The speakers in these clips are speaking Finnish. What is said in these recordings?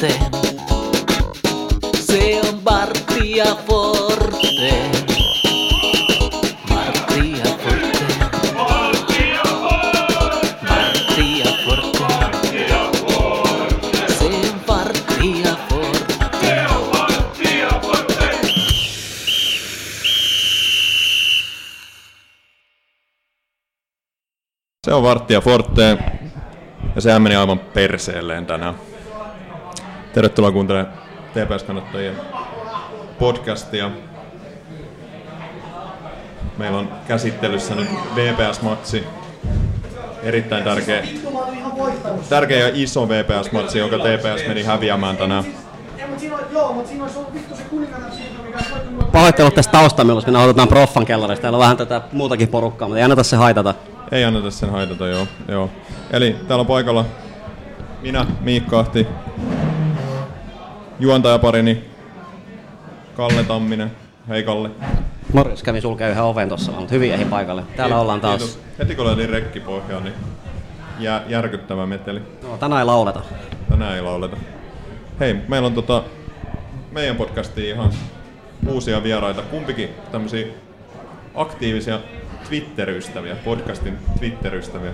Forte. Se on ja Forte. Se Forte. Se on Varttia Forte ja sehän meni aivan perseelleen tänään. Tervetuloa kuuntelemaan TPS-kannattajien podcastia. Meillä on käsittelyssä nyt VPS-matsi. Erittäin tärkeä, tärkeä ja iso VPS-matsi, jonka TPS meni häviämään tänään. Pahoittelut tästä taustamilusta, me nauhoitetaan Proffan kellarista. Täällä on vähän tätä muutakin porukkaa, mutta ei anneta se haitata. Ei anneta sen haitata, joo. joo. Eli täällä on paikalla minä, Miikka Ahti, juontajaparini Kalle Tamminen. Hei Kalle. Morjes kävi sulkea yhden oven tossa, mutta hyvin ehi paikalle. Täällä ollaan taas. Kiitos. Heti kun löin rekkipohjaan, niin jää, järkyttävä meteli. No, tänään ei lauleta. Tänään ei lauleta. Hei, meillä on tota, meidän podcastiin ihan uusia vieraita. Kumpikin tämmöisiä aktiivisia Twitter-ystäviä, podcastin Twitter-ystäviä.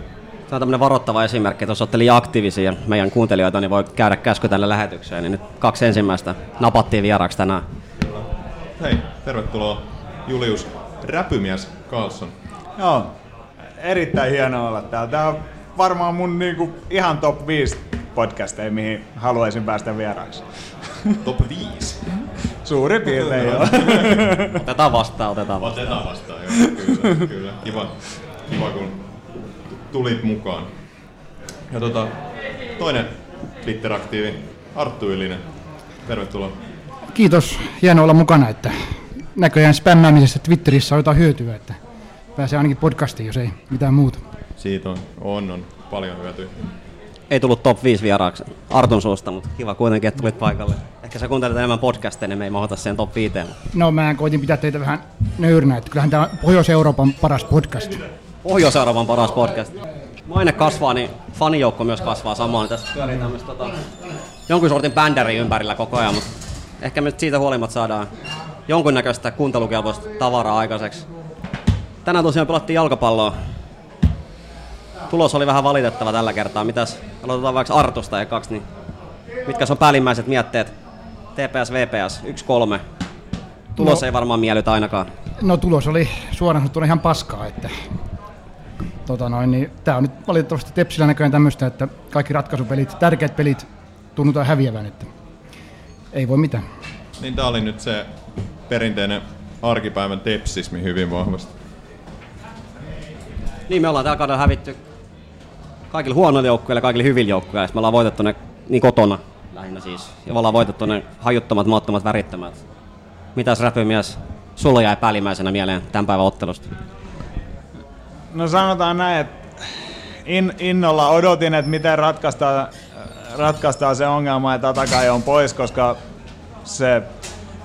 Tämä on tämmönen varoittava esimerkki, että jos olette liian aktiivisia meidän kuuntelijoita, niin voi käydä käsky tänne lähetykseen. Niin nyt kaksi ensimmäistä napattiin vieraaksi tänään. Hei, tervetuloa Julius Räpymies Carlson. Joo, erittäin hienoa olla täällä. Tää on varmaan mun niinku ihan top 5 podcasteja, mihin haluaisin päästä vieraaksi. Top 5. Suurin piirtein joo. Otetaan vastaan, otetaan vastaan. Otetaan vastaan, joo. Kyllä, kyllä. Kiva, kiva kun tulit mukaan. Ja tota, toinen Twitter-aktiivi, Arttu Ylinen. Tervetuloa. Kiitos, hienoa olla mukana, että näköjään spämmäämisestä Twitterissä on jotain hyötyä, että pääsee ainakin podcastiin, jos ei mitään muuta. Siitä on, on, on paljon hyötyä. Ei tullut top 5 vieraaksi Artun suusta, mutta kiva kuitenkin, että tulit paikalle. Ehkä sä kuuntelet enemmän podcasteja, niin me ei mahota siihen top 5. No mä koitin pitää teitä vähän nöyränä, että kyllähän tämä on Pohjois-Euroopan paras podcast. Pohjois-Euroopan paras podcast. Maine kasvaa, niin fanijoukko myös kasvaa samaan. Tässä pyörii tämmöistä tota, jonkun sortin bändäri ympärillä koko ajan, mutta ehkä me nyt siitä huolimatta saadaan jonkunnäköistä kuuntelukelpoista tavaraa aikaiseksi. Tänään tosiaan pelattiin jalkapalloa. Tulos oli vähän valitettava tällä kertaa. Mitäs, aloitetaan vaikka Artusta ekaksi, niin mitkä on päällimmäiset mietteet? TPS, VPS, 1-3. Tulos No. ei varmaan miellytä ainakaan. No tulos oli suoraan sanottuna ihan paskaa, että tota noin, niin, tää on nyt valitettavasti Tepsillä näköjään tämmöistä, että kaikki ratkaisupelit, tärkeät pelit tunnutaan häviävän, että ei voi mitään. Niin tää oli nyt se perinteinen arkipäivän tepsismi hyvin vahvasti. Niin, me ollaan tällä kaudella hävitty kaikille huonoille joukkueille ja kaikille hyville joukkueille. Me ollaan voitettu ne niin kotona lähinnä siis. Ja me ollaan voitettu ne hajuttomat, maattomat, värittömät. Mitäs räpymies sulla jäi päällimmäisenä mieleen tämän päivän ottelusta? No sanotaan näin, että in, innolla odotin, että miten ratkaistaan, ratkaistaan se ongelma, että Atakai on pois, koska se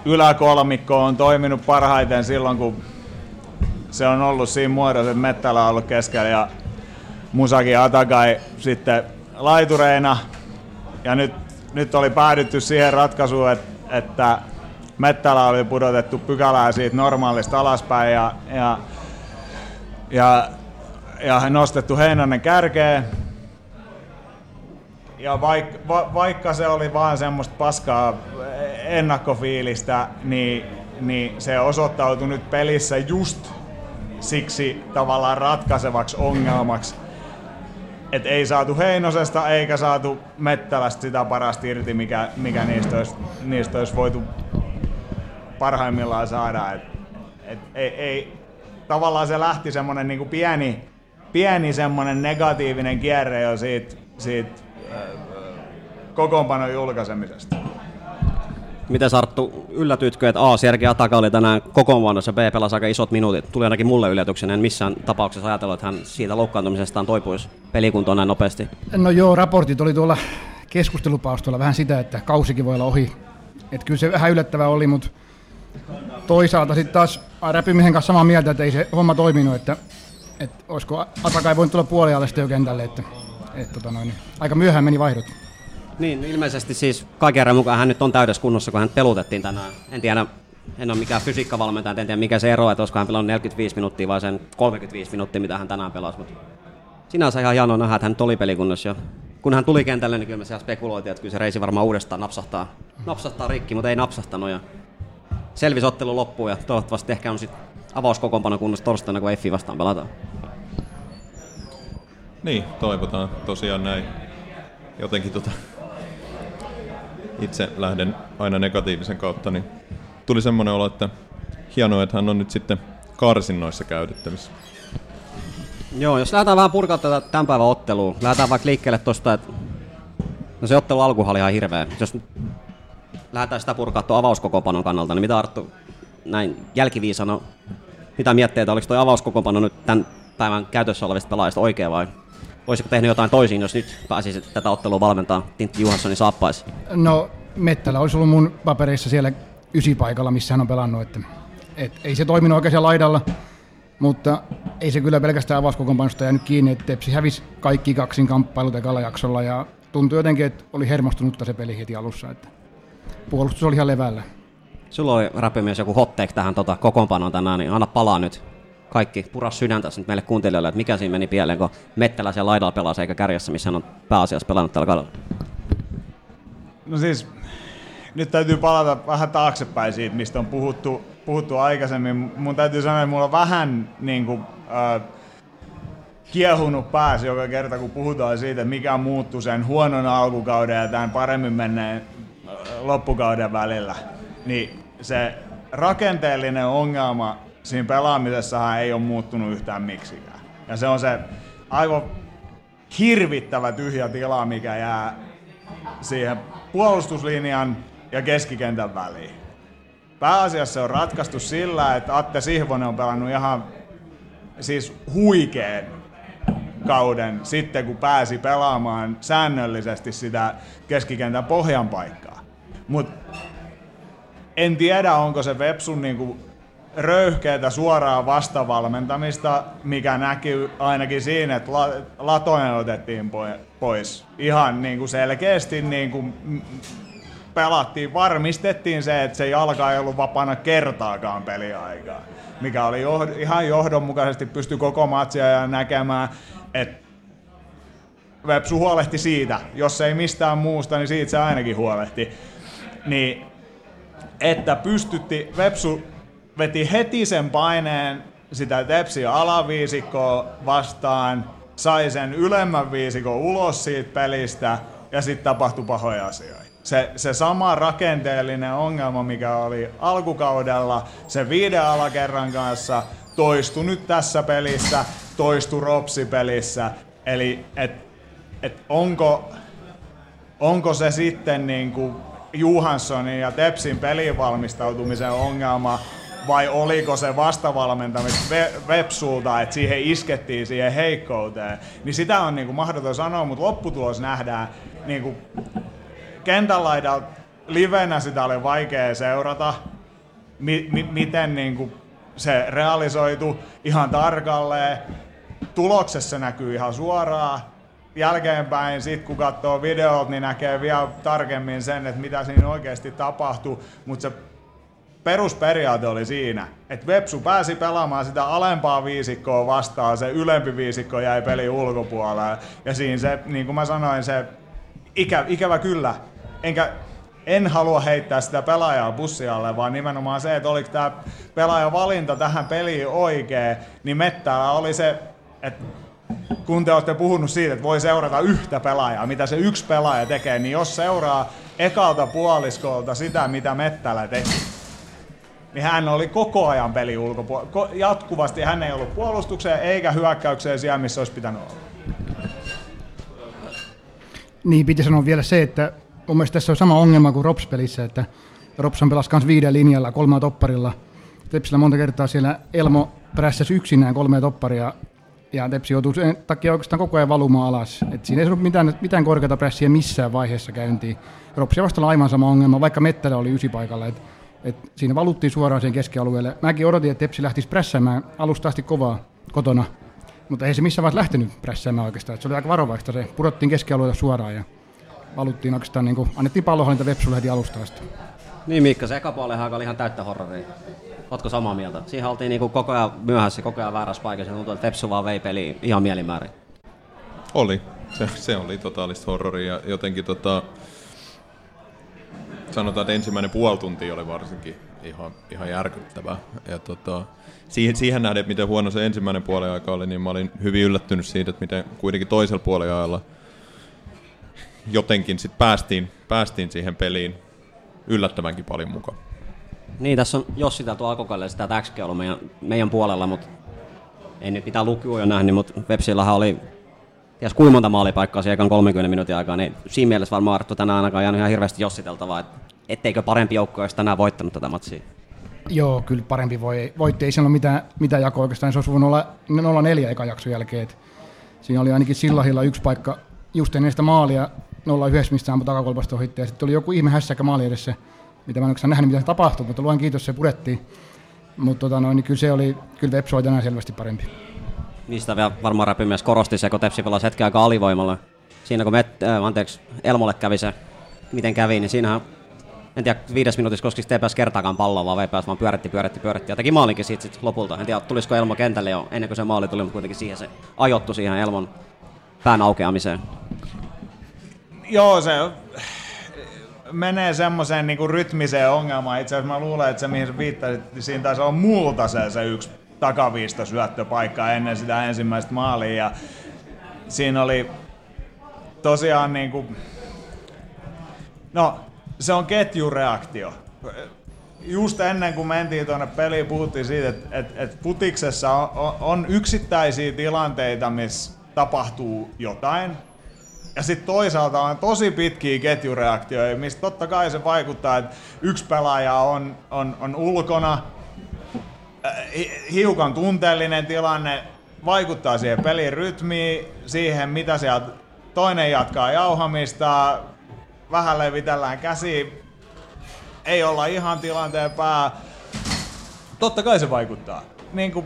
yläkolmikko on toiminut parhaiten silloin, kun se on ollut siinä muodossa, että Mettälä on ollut keskellä ja Musaki Atakai sitten laitureina. Ja nyt, nyt oli päädytty siihen ratkaisuun, että, että Mettälä oli pudotettu pykälää siitä normaalista alaspäin ja, ja ja, ja nostettu Heinonen kärkeen. Ja vaikka, va, vaikka se oli vaan semmoista paskaa ennakkofiilistä, niin, niin se osoittautui nyt pelissä just siksi tavallaan ratkaisevaksi ongelmaksi. Et ei saatu Heinosesta eikä saatu Mettälästä sitä parasta irti, mikä, mikä niistä, olisi, niistä olisi voitu parhaimmillaan saada. Et, et, ei, ei, tavallaan se lähti semmonen niinku pieni, pieni semmonen negatiivinen kierre jo siitä, siitä kokoonpanon julkaisemisesta. Miten Sarttu, yllätyitkö, että A, Sergei Ataka oli tänään kokoonpanossa, B, pelasi aika isot minuutit. Tuli ainakin mulle yllätyksenä, en missään tapauksessa ajatellut, että hän siitä loukkaantumisestaan toipuisi pelikuntoon näin nopeasti. No joo, raportit oli tuolla keskustelupalstoilla vähän sitä, että kausikin voi olla ohi. Että kyllä se vähän yllättävää oli, mutta toisaalta sitten taas räpymisen kanssa samaa mieltä, että ei se homma toiminut, että, että olisiko Ataka ei voinut tulla puolialle sitten jo kentälle, että, että tota noin, niin aika myöhään meni vaihdot. Niin, ilmeisesti siis kaiken mukaan hän nyt on täydessä kunnossa, kun hän pelutettiin tänään. En tiedä, en ole mikään fysiikkavalmentaja, en tiedä mikä se ero, että olisiko hän pelannut 45 minuuttia vai sen 35 minuuttia, mitä hän tänään pelasi. Mutta sinänsä ihan hienoa nähdä, että hän oli pelikunnossa jo. Kun hän tuli kentälle, niin kyllä me siellä spekuloitiin, että kyllä se reisi varmaan uudestaan napsahtaa, napsahtaa rikki, mutta ei napsahtanut. Ja selvisi ottelu loppuun ja toivottavasti ehkä on sitten avauskokoonpano kunnossa torstaina, kun Effi vastaan pelataan. Niin, toivotaan tosiaan näin. Jotenkin tota, itse lähden aina negatiivisen kautta, niin tuli semmoinen olo, että hienoa, että hän on nyt sitten karsinnoissa käytettävissä. Joo, jos lähdetään vähän purkaa tätä tämän päivän ottelua, lähdetään vaikka liikkeelle tuosta, että no se ottelu alkuhan oli ihan hirveä. Jos lähdetään sitä purkaa tuon avauskokopanon kannalta, niin mitä Arttu näin jälkiviisana, mitä mietteitä, oliko tuo avauskokopano nyt tämän päivän käytössä olevista pelaajista oikea vai olisiko tehnyt jotain toisin, jos nyt pääsisi tätä ottelua valmentaa Tintti Johanssonin saappaisi? No Mettälä olisi ollut mun papereissa siellä ysipaikalla, missä hän on pelannut. Että, et, ei se toiminut oikein laidalla, mutta ei se kyllä pelkästään avauskokoonpanosta jäänyt kiinni, että Tepsi hävisi kaikki kaksin kamppailut ekalla jaksolla ja tuntui jotenkin, että oli hermostunutta se peli heti alussa. Että puolustus oli ihan levällä. Sulla oli räpimies joku hot take tähän tota, kokoonpanoon tänään, niin anna palaa nyt. Kaikki puras sydäntä nyt meille kuuntelijoille, että mikä siinä meni pieleen, kun Mettälä siellä laidalla pelasi eikä kärjessä, missä hän on pääasiassa pelannut tällä kaudella. No siis, nyt täytyy palata vähän taaksepäin siitä, mistä on puhuttu, puhuttu aikaisemmin. Mun täytyy sanoa, että mulla on vähän niin kuin, äh, kiehunut pääsi joka kerta, kun puhutaan siitä, mikä muuttui sen huonon alkukauden ja tämän paremmin menneen äh, loppukauden välillä. Niin se rakenteellinen ongelma siinä pelaamisessahan ei ole muuttunut yhtään miksikään. Ja se on se aivan hirvittävä tyhjä tila, mikä jää siihen puolustuslinjan ja keskikentän väliin. Pääasiassa se on ratkaistu sillä, että Atte Sihvonen on pelannut ihan siis huikeen kauden sitten, kun pääsi pelaamaan säännöllisesti sitä keskikentän pohjan paikkaa. Mutta en tiedä, onko se Vepsun niinku röyhkeätä suoraa vastavalmentamista, mikä näkyy ainakin siinä, että Latonen otettiin pois. Ihan niin kuin selkeästi niin kuin pelattiin, varmistettiin se, että se jalka ei ollut vapaana kertaakaan peliaikaa. Mikä oli johd- ihan johdonmukaisesti, pysty koko matsia ja näkemään, että Vepsu huolehti siitä. Jos ei mistään muusta, niin siitä se ainakin huolehti. Niin, että pystytti, Vepsu veti heti sen paineen sitä Tepsiä alaviisikkoa vastaan, sai sen ylemmän viisikon ulos siitä pelistä ja sitten tapahtui pahoja asioita. Se, se sama rakenteellinen ongelma, mikä oli alkukaudella se viiden alakerran kanssa, toistui nyt tässä pelissä, toistui Ropsi-pelissä. Eli et, et onko, onko se sitten niin kuin Johanssonin ja Tepsin pelivalmistautumisen ongelma vai oliko se vastavalmentamista Vepsulta, että siihen iskettiin siihen heikkouteen, niin sitä on niin kuin mahdoton sanoa, mutta lopputulos nähdään niin kuin kentän laidalta livenä sitä oli vaikea seurata, mi- mi- miten niin kuin se realisoitu ihan tarkalleen. Tuloksessa näkyy ihan suoraan. Jälkeenpäin, sit kun katsoo videot, niin näkee vielä tarkemmin sen, että mitä siinä oikeasti tapahtui. Mutta se perusperiaate oli siinä, että Vepsu pääsi pelaamaan sitä alempaa viisikkoa vastaan, se ylempi viisikko jäi peli ulkopuolelle. Ja siinä se, niin kuin mä sanoin, se ikä, ikävä kyllä, enkä en halua heittää sitä pelaajaa bussialle, vaan nimenomaan se, että oliko tämä pelaajan valinta tähän peliin oikea, niin Mettälä oli se, että kun te olette puhunut siitä, että voi seurata yhtä pelaajaa, mitä se yksi pelaaja tekee, niin jos seuraa ekalta puoliskolta sitä, mitä Mettälä teki, niin hän oli koko ajan peli ulkopuolella. Jatkuvasti hän ei ollut puolustukseen eikä hyökkäykseen siellä, missä olisi pitänyt olla. Niin, piti sanoa vielä se, että mun mielestä tässä on sama ongelma kuin Rops-pelissä, että Rops on pelas kanssa viiden linjalla, kolmea topparilla. Tepsillä monta kertaa siellä Elmo prässäsi yksinään kolmea topparia, ja Tepsi joutuu sen takia oikeastaan koko ajan valumaan alas. Et siinä ei ollut mitään, mitään korkeata prässiä missään vaiheessa käyntiin. Ropsia vastalla aivan sama ongelma, vaikka Mettälä oli ysi paikalla. Et, et siinä valuttiin suoraan sen keskialueelle. Mäkin odotin, että Tepsi lähtisi prässäämään alusta asti kovaa kotona, mutta ei se missään vaiheessa lähtenyt prässäämään oikeastaan. Et se oli aika varovaista se. Pudottiin keskialueelle suoraan ja valuttiin oikeastaan, niin kuin, annettiin pallohallinta Vepsulle heti alusta asti. Niin Mikka, se eka oli ihan täyttä horroria. Ootko samaa mieltä? Siihen oltiin niinku koko ajan myöhässä, koko ajan väärässä paikassa ja tuntui, että Vepsu vaan vei peli ihan mielimäärin. Oli. Se, se oli totaalista horroria ja jotenkin tota, sanotaan, että ensimmäinen puoli tuntia oli varsinkin ihan, ihan järkyttävää. Ja tota, siihen, siihen nähden, miten huono se ensimmäinen puoli aika oli, niin mä olin hyvin yllättynyt siitä, että miten kuitenkin toisella puoliajalla jotenkin sit päästiin, päästiin siihen peliin yllättävänkin paljon mukaan. Niin, tässä on Jossi täältä alkukaudella sitä XG ollut meidän, meidän puolella, mutta ei nyt mitään lukuja nähnyt, mutta Vepsillähän oli ties kuinka monta maalipaikkaa siihen 30 minuutin aikaa, niin siinä mielessä varmaan Arttu tänään ainakaan jäänyt ihan hirveästi jossiteltavaa, että etteikö parempi joukko olisi tänään voittanut tätä matsia. Joo, kyllä parempi voi, voitti. Ei siinä ole mitään, mitään jakoa oikeastaan. Se olisi voinut olla 0-4 eka jakson jälkeen. Et siinä oli ainakin Sillahilla yksi paikka just ennen sitä maalia 0-9, mistä ampui takakolpasta ohitti. Ja sitten oli joku ihme hässäkä maali edessä, mitä mä en oikeastaan nähnyt, mitä se tapahtui, mutta luen kiitos, se purettiin. Mutta tota, no, niin kyllä se oli, kyllä Vepsu oli tänään selvästi parempi. Niistä vielä varmaan räpymies korosti se, kun Tepsi pelasi hetken aikaa alivoimalla. Siinä kun met, äh, anteeksi, Elmolle kävi se, miten kävi, niin siinähän en tiedä viides minuutissa ei pääsi kertaakaan palloa, vaan VPS vaan pyöritti, pyöritti, pyöritti ja teki maalinkin siitä sit lopulta. En tiedä, tulisiko Elmo kentälle jo ennen kuin se maali tuli, mutta kuitenkin siihen se ajoittu siihen Elmon pään aukeamiseen. Joo, se menee semmoiseen niinku rytmiseen ongelmaan. Itse asiassa mä luulen, että se mihin viittasit, siinä taisi olla multa se, se yksi takaviista syöttöpaikka ennen sitä ensimmäistä maalia. Ja siinä oli tosiaan niinku, no se on ketjureaktio. Just ennen kuin mentiin tuonne peliin, puhuttiin siitä, että et, et putiksessa on, on yksittäisiä tilanteita, missä tapahtuu jotain, ja sitten toisaalta on tosi pitkiä ketjureaktioita, mistä totta kai se vaikuttaa, että yksi pelaaja on, on, on ulkona, äh, hiukan tunteellinen tilanne, vaikuttaa siihen pelin rytmiin, siihen mitä sieltä toinen jatkaa jauhamista, vähän levitellään käsi, ei olla ihan tilanteen pää. Totta kai se vaikuttaa. Niin kuin,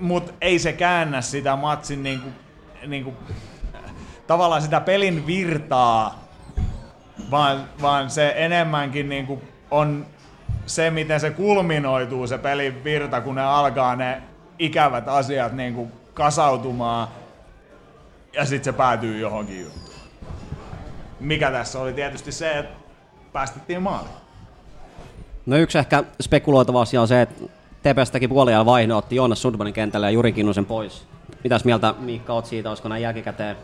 mut ei se käännä sitä matsin niin kuin, niin kuin, tavallaan sitä pelin virtaa, vaan, vaan se enemmänkin niin kuin on se, miten se kulminoituu se pelin virta, kun ne alkaa ne ikävät asiat niin kuin kasautumaan ja sitten se päätyy johonkin juttuun. Mikä tässä oli tietysti se, että päästettiin maaliin. No yksi ehkä spekuloitava asia on se, että TPS teki puoliajan vaihdo, otti Joonas Sundmanin kentälle ja Juri Kinnusen pois. Mitäs mieltä Miikka oot siitä, olisiko näin jälkikäteen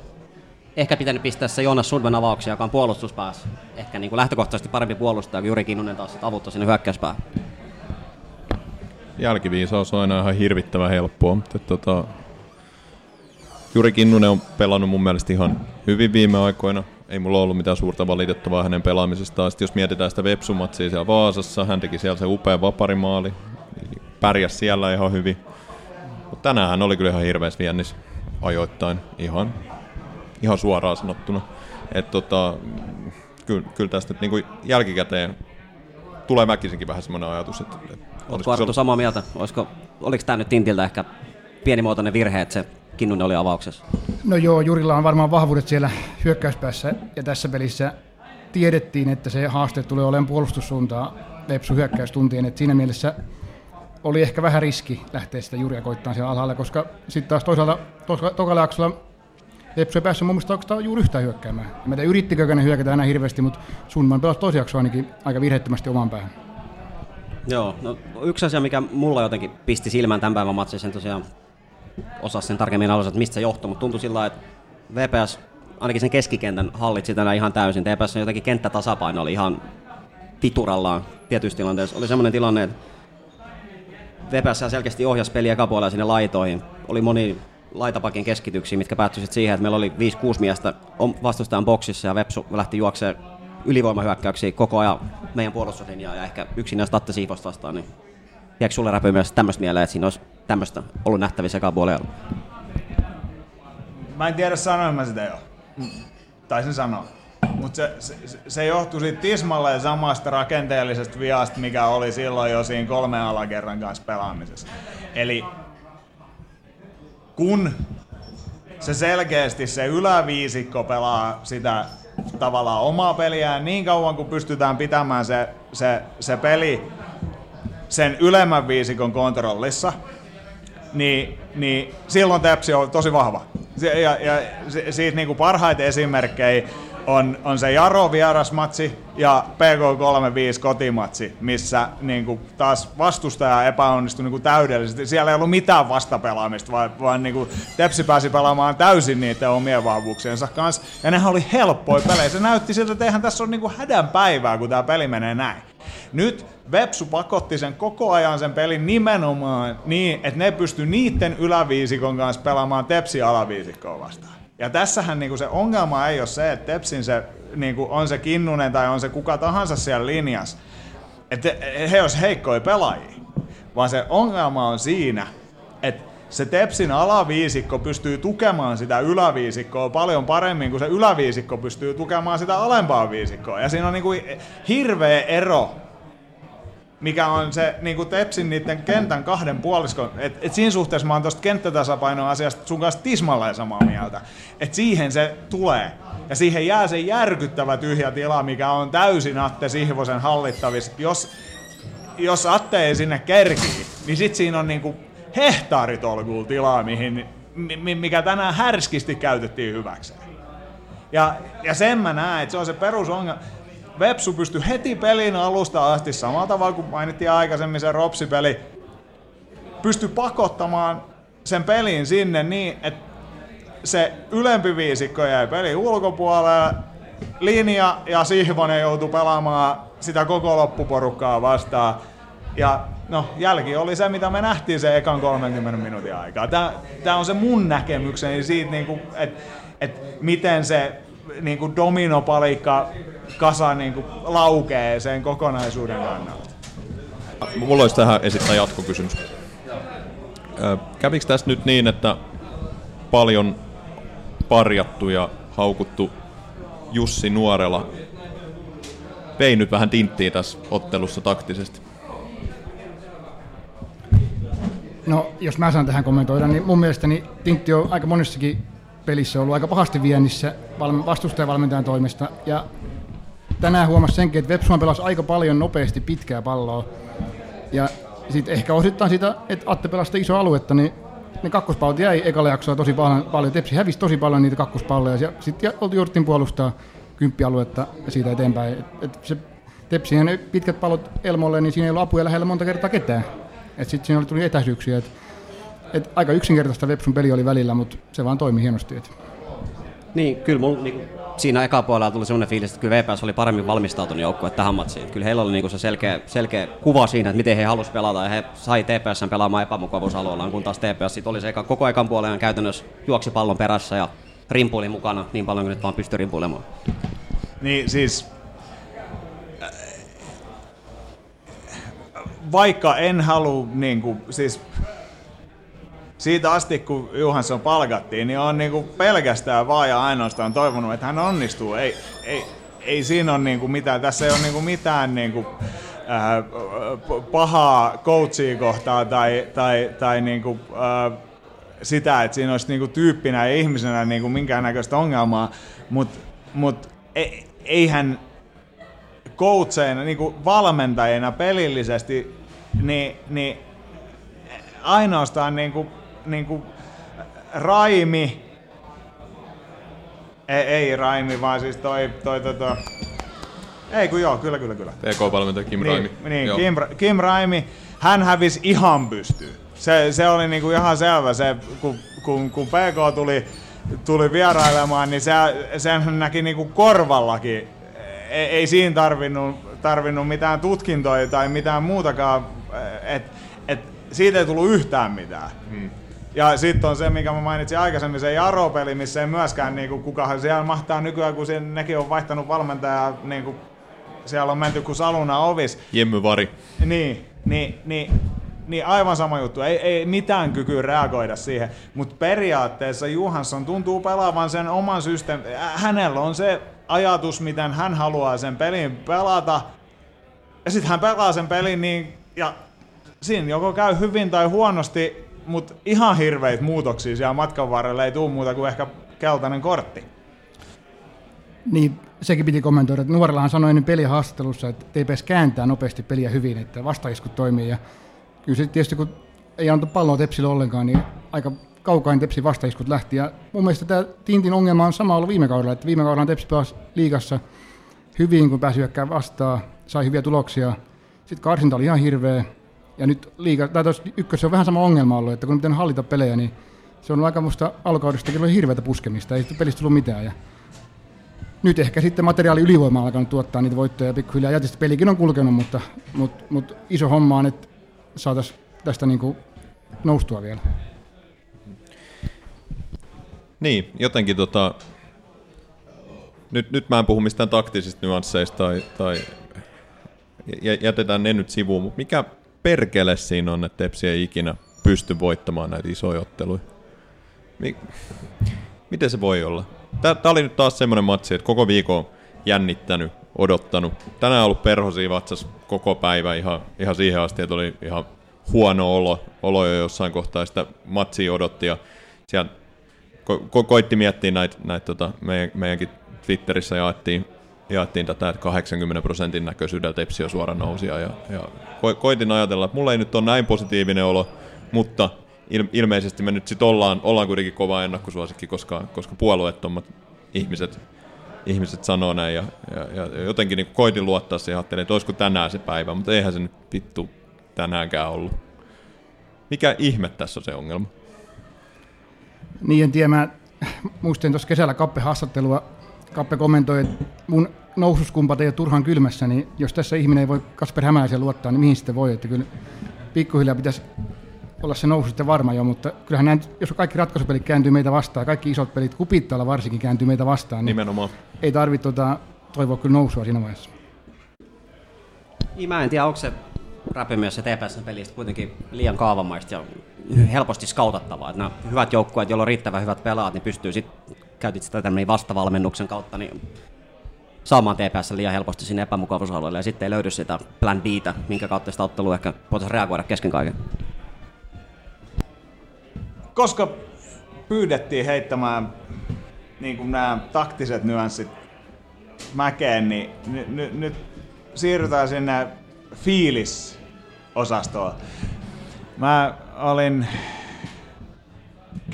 ehkä pitänyt pistää se Joonas Sundman avauksia, joka on puolustuspäässä. Ehkä niin kuin lähtökohtaisesti parempi puolustaja kuin Juri Kinnunen taas avuttaa sinne hyökkäyspäähän. Jälkiviisaus on aina ihan hirvittävän helppoa, mutta tota, Juri Kinnunen on pelannut mun mielestä ihan hyvin viime aikoina. Ei mulla ollut mitään suurta valitettavaa hänen pelaamisestaan. Sitten jos mietitään sitä Vepsumatsia siellä Vaasassa, hän teki siellä se upea vaparimaali. Pärjäs siellä ihan hyvin. Mutta tänään hän oli kyllä ihan hirveässä viennissä ajoittain. Ihan, ihan suoraan sanottuna. Et tota, kyllä, kyllä tästä niinku jälkikäteen tulee väkisinkin vähän semmoinen ajatus, että, että Oletko Arttu samaa mieltä? Olisiko, oliko tämä nyt Tintiltä ehkä pienimuotoinen virhe, että se Kinnunen oli avauksessa? No joo, Jurilla on varmaan vahvuudet siellä hyökkäyspäässä ja tässä pelissä tiedettiin, että se haaste tulee olemaan puolustussuuntaa Vepsu hyökkäystuntien, että siinä mielessä oli ehkä vähän riski lähteä sitä Juria koittaa siellä alhaalla, koska sitten taas toisaalta tokalla jaksolla Vepsu ei päässyt mun mielestä juuri yhtään hyökkäämään. Mä tiedän, yrittikö ne hyökätä enää hirveästi, mutta Sundman pelasi tosi jaksoa ainakin aika virheettömästi oman päähän. Joo, no yksi asia, mikä mulla jotenkin pisti silmään tämän päivän matsissa, tosiaan osaa sen tarkemmin alussa, että mistä se johtuu, mutta tuntui sillä että VPS ainakin sen keskikentän hallitsi tänään ihan täysin. TPS jotenkin kenttätasapaino oli ihan titurallaan tietyissä tilanteissa. Oli semmoinen tilanne, että VPS selkeästi ohjasi peliä ekapuolella sinne laitoihin. Oli moni laitapakin keskityksiä, mitkä päättyivät siihen, että meillä oli 5-6 miestä vastustajan boksissa ja Vepsu lähti juoksemaan ylivoimahyökkäyksiä koko ajan meidän puolustuslinjaa ja ehkä yksin näistä Tatte Siifosta vastaan. Niin Jääkö sulle räpy myös tämmöistä mieleen, että siinä olisi tämmöistä ollut nähtävissä ekapuolella? Mä en tiedä sanoin mä sitä jo. Taisin sanoa. Mutta se, se, se johtui siitä tismalleen samasta rakenteellisesta viasta, mikä oli silloin jo siinä kolme alakerran kanssa pelaamisessa. Eli kun se selkeästi se yläviisikko pelaa sitä tavallaan omaa peliään niin kauan kuin pystytään pitämään se, se, se peli sen ylemmän viisikon kontrollissa, niin, niin silloin Tepsi on tosi vahva. Ja, ja se- siitä niin kuin parhaita esimerkkejä on, on se Jaro vierasmatsi ja PK35 kotimatsi, missä niin kuin taas vastustaja epäonnistui niin kuin täydellisesti. Siellä ei ollut mitään vastapelaamista, vaan, vaan niin kuin Tepsi pääsi pelaamaan täysin niiden omien vahvuuksiensa kanssa. Ja nehän oli helppoja pelejä. Se näytti siltä, että eihän tässä ole niin kuin hädän päivää, kun tämä peli menee näin. Nyt Vepsu pakotti sen koko ajan sen pelin nimenomaan niin, että ne pysty niiden yläviisikon kanssa pelaamaan Tepsi alaviisikkoa vastaan. Ja tässähän niinku se ongelma ei ole se, että Tepsin se, niinku on se Kinnunen tai on se kuka tahansa siellä linjassa, että he olisi heikkoja pelaajia. Vaan se ongelma on siinä, että se Tepsin alaviisikko pystyy tukemaan sitä yläviisikkoa paljon paremmin kuin se yläviisikko pystyy tukemaan sitä alempaa viisikkoa. Ja siinä on niinku hirveä ero mikä on se niin kuin Tepsin niiden kentän kahden puoliskon, että et siinä suhteessa mä oon tosta kenttätasapainon asiasta sun kanssa tismalleen samaa mieltä, että siihen se tulee. Ja siihen jää se järkyttävä tyhjä tila, mikä on täysin Atte Sihvosen hallittavissa. Jos, jos Atte ei sinne kerkii, niin sit siinä on niinku hehtaaritolkulla tilaa, mihin, mi- mikä tänään härskisti käytettiin hyväkseen. Ja, ja sen mä näen, että se on se perusongelma. Vepsu pystyi heti pelin alusta asti, samalla tavalla kuin mainittiin aikaisemmin se Ropsi-peli, pystyi pakottamaan sen pelin sinne niin, että se ylempi viisikko jäi pelin ulkopuolelle, linja ja Sihvonen joutui pelaamaan sitä koko loppuporukkaa vastaan. Ja no, jälki oli se, mitä me nähtiin se ekan 30 minuutin aikaa. Tämä on se mun näkemykseni siitä, niinku, että et miten se niinku dominopalikka kasa niinku laukee sen kokonaisuuden kannalta. Mulla olisi tähän esittää jatkokysymys. Ö, Kävikö tässä nyt niin, että paljon parjattu ja haukuttu Jussi Nuorela vei nyt vähän tinttiä tässä ottelussa taktisesti? No, jos mä saan tähän kommentoida, niin mun mielestäni Tintti on aika monessakin pelissä ollut aika pahasti viennissä valme- vastustajavalmentajan toimesta. Ja tänään huomasi senkin, että Vepsuan pelasi aika paljon nopeasti pitkää palloa. Ja sitten ehkä osittain sitä, että Atte pelasi isoa aluetta, niin ne kakkospallot jäi ekalla jaksoa tosi paljon. paljon. Tepsi hävisi tosi paljon niitä kakkospalloja. Sitten oltiin jouduttiin puolustaa kymppialuetta ja siitä eteenpäin. Et, et se Tepsien pitkät pallot Elmolle, niin siinä ei ollut apuja lähellä monta kertaa ketään. Sitten siinä oli tuli etäisyyksiä. Et, et aika yksinkertaista Vepsun peli oli välillä, mutta se vaan toimi hienosti. Et. Niin, kyllä mulla niinku, siinä eka puolella tuli semmoinen fiilis, että kyllä VPS oli paremmin valmistautunut joukkue tähän matsiin. Kyllä heillä oli niinku se selkeä, selkeä kuva siinä, että miten he halusivat pelata ja he sai TPSn pelaamaan epämukavuusalueellaan, kun taas TPS sit oli se eka, koko ekan puolen käytännössä juoksi pallon perässä ja rimpuili mukana niin paljon kuin nyt vaan pystyi rimpuilemaan. Niin siis... Vaikka en halua niin kuin, siis siitä asti kun Johansson palkattiin, niin on niin kuin pelkästään vaan ja ainoastaan toivonut, että hän onnistuu. Ei, ei, ei siinä ole niin kuin mitään, tässä ei ole niin kuin mitään niin kuin, äh, pahaa coachia kohtaa tai, tai, tai niin kuin, äh, sitä, että siinä olisi niin kuin tyyppinä ja ihmisenä niin kuin minkäännäköistä ongelmaa, mutta mut, e- eihän coacheina, niin kuin valmentajina pelillisesti, niin, niin ainoastaan niin kuin, niin kuin Raimi, ei, ei Raimi, vaan siis toi, toi, toi, toi ei kun joo, kyllä, kyllä, kyllä. PK-valmentaja Kim Raimi. Niin, niin Joo. Kim, Kim Raimi, hän hävisi ihan pystyyn. Se, se oli niinku ihan selvä, se, kun, kun, kun PK tuli, tuli vierailemaan, niin se, sen näki niinku korvallakin. Ei, ei siinä tarvinnut, tarvinnut mitään tutkintoja tai mitään muutakaan, että et, siitä ei tullut yhtään mitään. Hmm. Ja sitten on se, mikä mä mainitsin aikaisemmin, se Jaro-peli, missä ei myöskään niinku, kukahan siellä mahtaa nykyään, kun siinä, nekin on vaihtanut valmentajaa, niinku, siellä on menty kuin saluna ovis, Jemmy Vari. niin, niin, niin, niin aivan sama juttu. Ei, ei mitään kykyä reagoida siihen. Mutta periaatteessa Johansson tuntuu pelaavan sen oman systeemin. Hänellä on se ajatus, miten hän haluaa sen pelin pelata. Ja sitten hän pelaa sen pelin niin, ja siinä joko käy hyvin tai huonosti, mut ihan hirveitä muutoksia siellä matkan varrella ei tule muuta kuin ehkä keltainen kortti. Niin, sekin piti kommentoida, että nuorellahan sanoi ennen peliä haastattelussa, että TPS kääntää nopeasti peliä hyvin, että vastaiskut toimii. Ja kyllä se tietysti, kun ei antaa palloa Tepsille ollenkaan, niin aika kaukain Tepsin vastaiskut lähti. Ja mun mielestä tämä Tintin ongelma on sama ollut viime kaudella, että viime kaudella Tepsi pelasi liigassa hyvin, kun pääsi hyökkään vastaan, sai hyviä tuloksia. Sitten karsinta oli ihan hirveä. Ja nyt liiga, tai ykkössä on vähän sama ongelma ollut, että kun miten hallita pelejä, niin se on aika musta alkaudestakin oli hirveätä puskemista, ei pelistä tullut mitään. Ja nyt ehkä sitten materiaali ylivoima on alkanut tuottaa niitä voittoja pikkuhiljaa. Ja tietysti pelikin on kulkenut, mutta, mutta, mutta iso homma on, että saataisiin tästä niin kuin noustua vielä. Niin, jotenkin tota, nyt, nyt mä en puhu mistään taktisista nyansseista tai, tai jätetään ne nyt sivuun, mutta mikä perkele siinä on, että Tepsi ei ikinä pysty voittamaan näitä isoja otteluja? Miten se voi olla? Tämä oli nyt taas semmoinen matsi, että koko viikon jännittänyt, odottanut. Tänään on ollut perhosia vatsas koko päivä ihan, ihan siihen asti, että oli ihan huono olo, olo jo jossain kohtaa sitä matsia odotti ja siellä ko- ko- koitti miettiä näitä, näitä tota, meidän, meidänkin Twitterissä jaettiin, jaettiin tätä, että 80 prosentin näköisyydellä Tepsi on suora nousia ja, ja ko- koitin ajatella, että mulla ei nyt ole näin positiivinen olo, mutta il- ilmeisesti me nyt sitten ollaan, ollaan kuitenkin kova ennakkosuosikki, koska, koska puolueettomat ihmiset, ihmiset sanoo näin ja, ja, ja jotenkin niin koitin luottaa siihen, ajattelin, että olisiko tänään se päivä, mutta eihän se nyt vittu tänäänkään ollut. Mikä ihme tässä on se ongelma? Niin en tiedä, mä muistin tuossa kesällä Kappe haastattelua, Kappe kommentoi, että mun noususkumpat ei ole turhan kylmässä, niin jos tässä ihminen ei voi Kasper Hämäläisen luottaa, niin mihin sitten voi, että kyllä pikkuhiljaa pitäisi olla se nousu sitten varma jo, mutta kyllähän näin, jos kaikki ratkaisupelit kääntyy meitä vastaan, kaikki isot pelit, kupittaalla varsinkin kääntyy meitä vastaan, niin Nimenomaan. ei tarvitse tuota, toivoa kyllä nousua siinä vaiheessa. Niin, mä en tiedä, onko se räpymies ja TPSn pelistä kuitenkin liian kaavamaista ja helposti skautattavaa. Että nämä hyvät joukkueet, joilla on riittävän hyvät pelaat, niin pystyy sitten, käytit sitä tämmöinen vastavalmennuksen kautta, niin saamaan TPS liian helposti sinne epämukavuusalueelle ja sitten ei löydy sitä plan Btä, minkä kautta sitä ottelua ehkä voitaisiin reagoida kesken kaiken. Koska pyydettiin heittämään niin kuin nämä taktiset nyanssit mäkeen, niin nyt, nyt, nyt siirrytään sinne fiilis-osastoon. Mä olin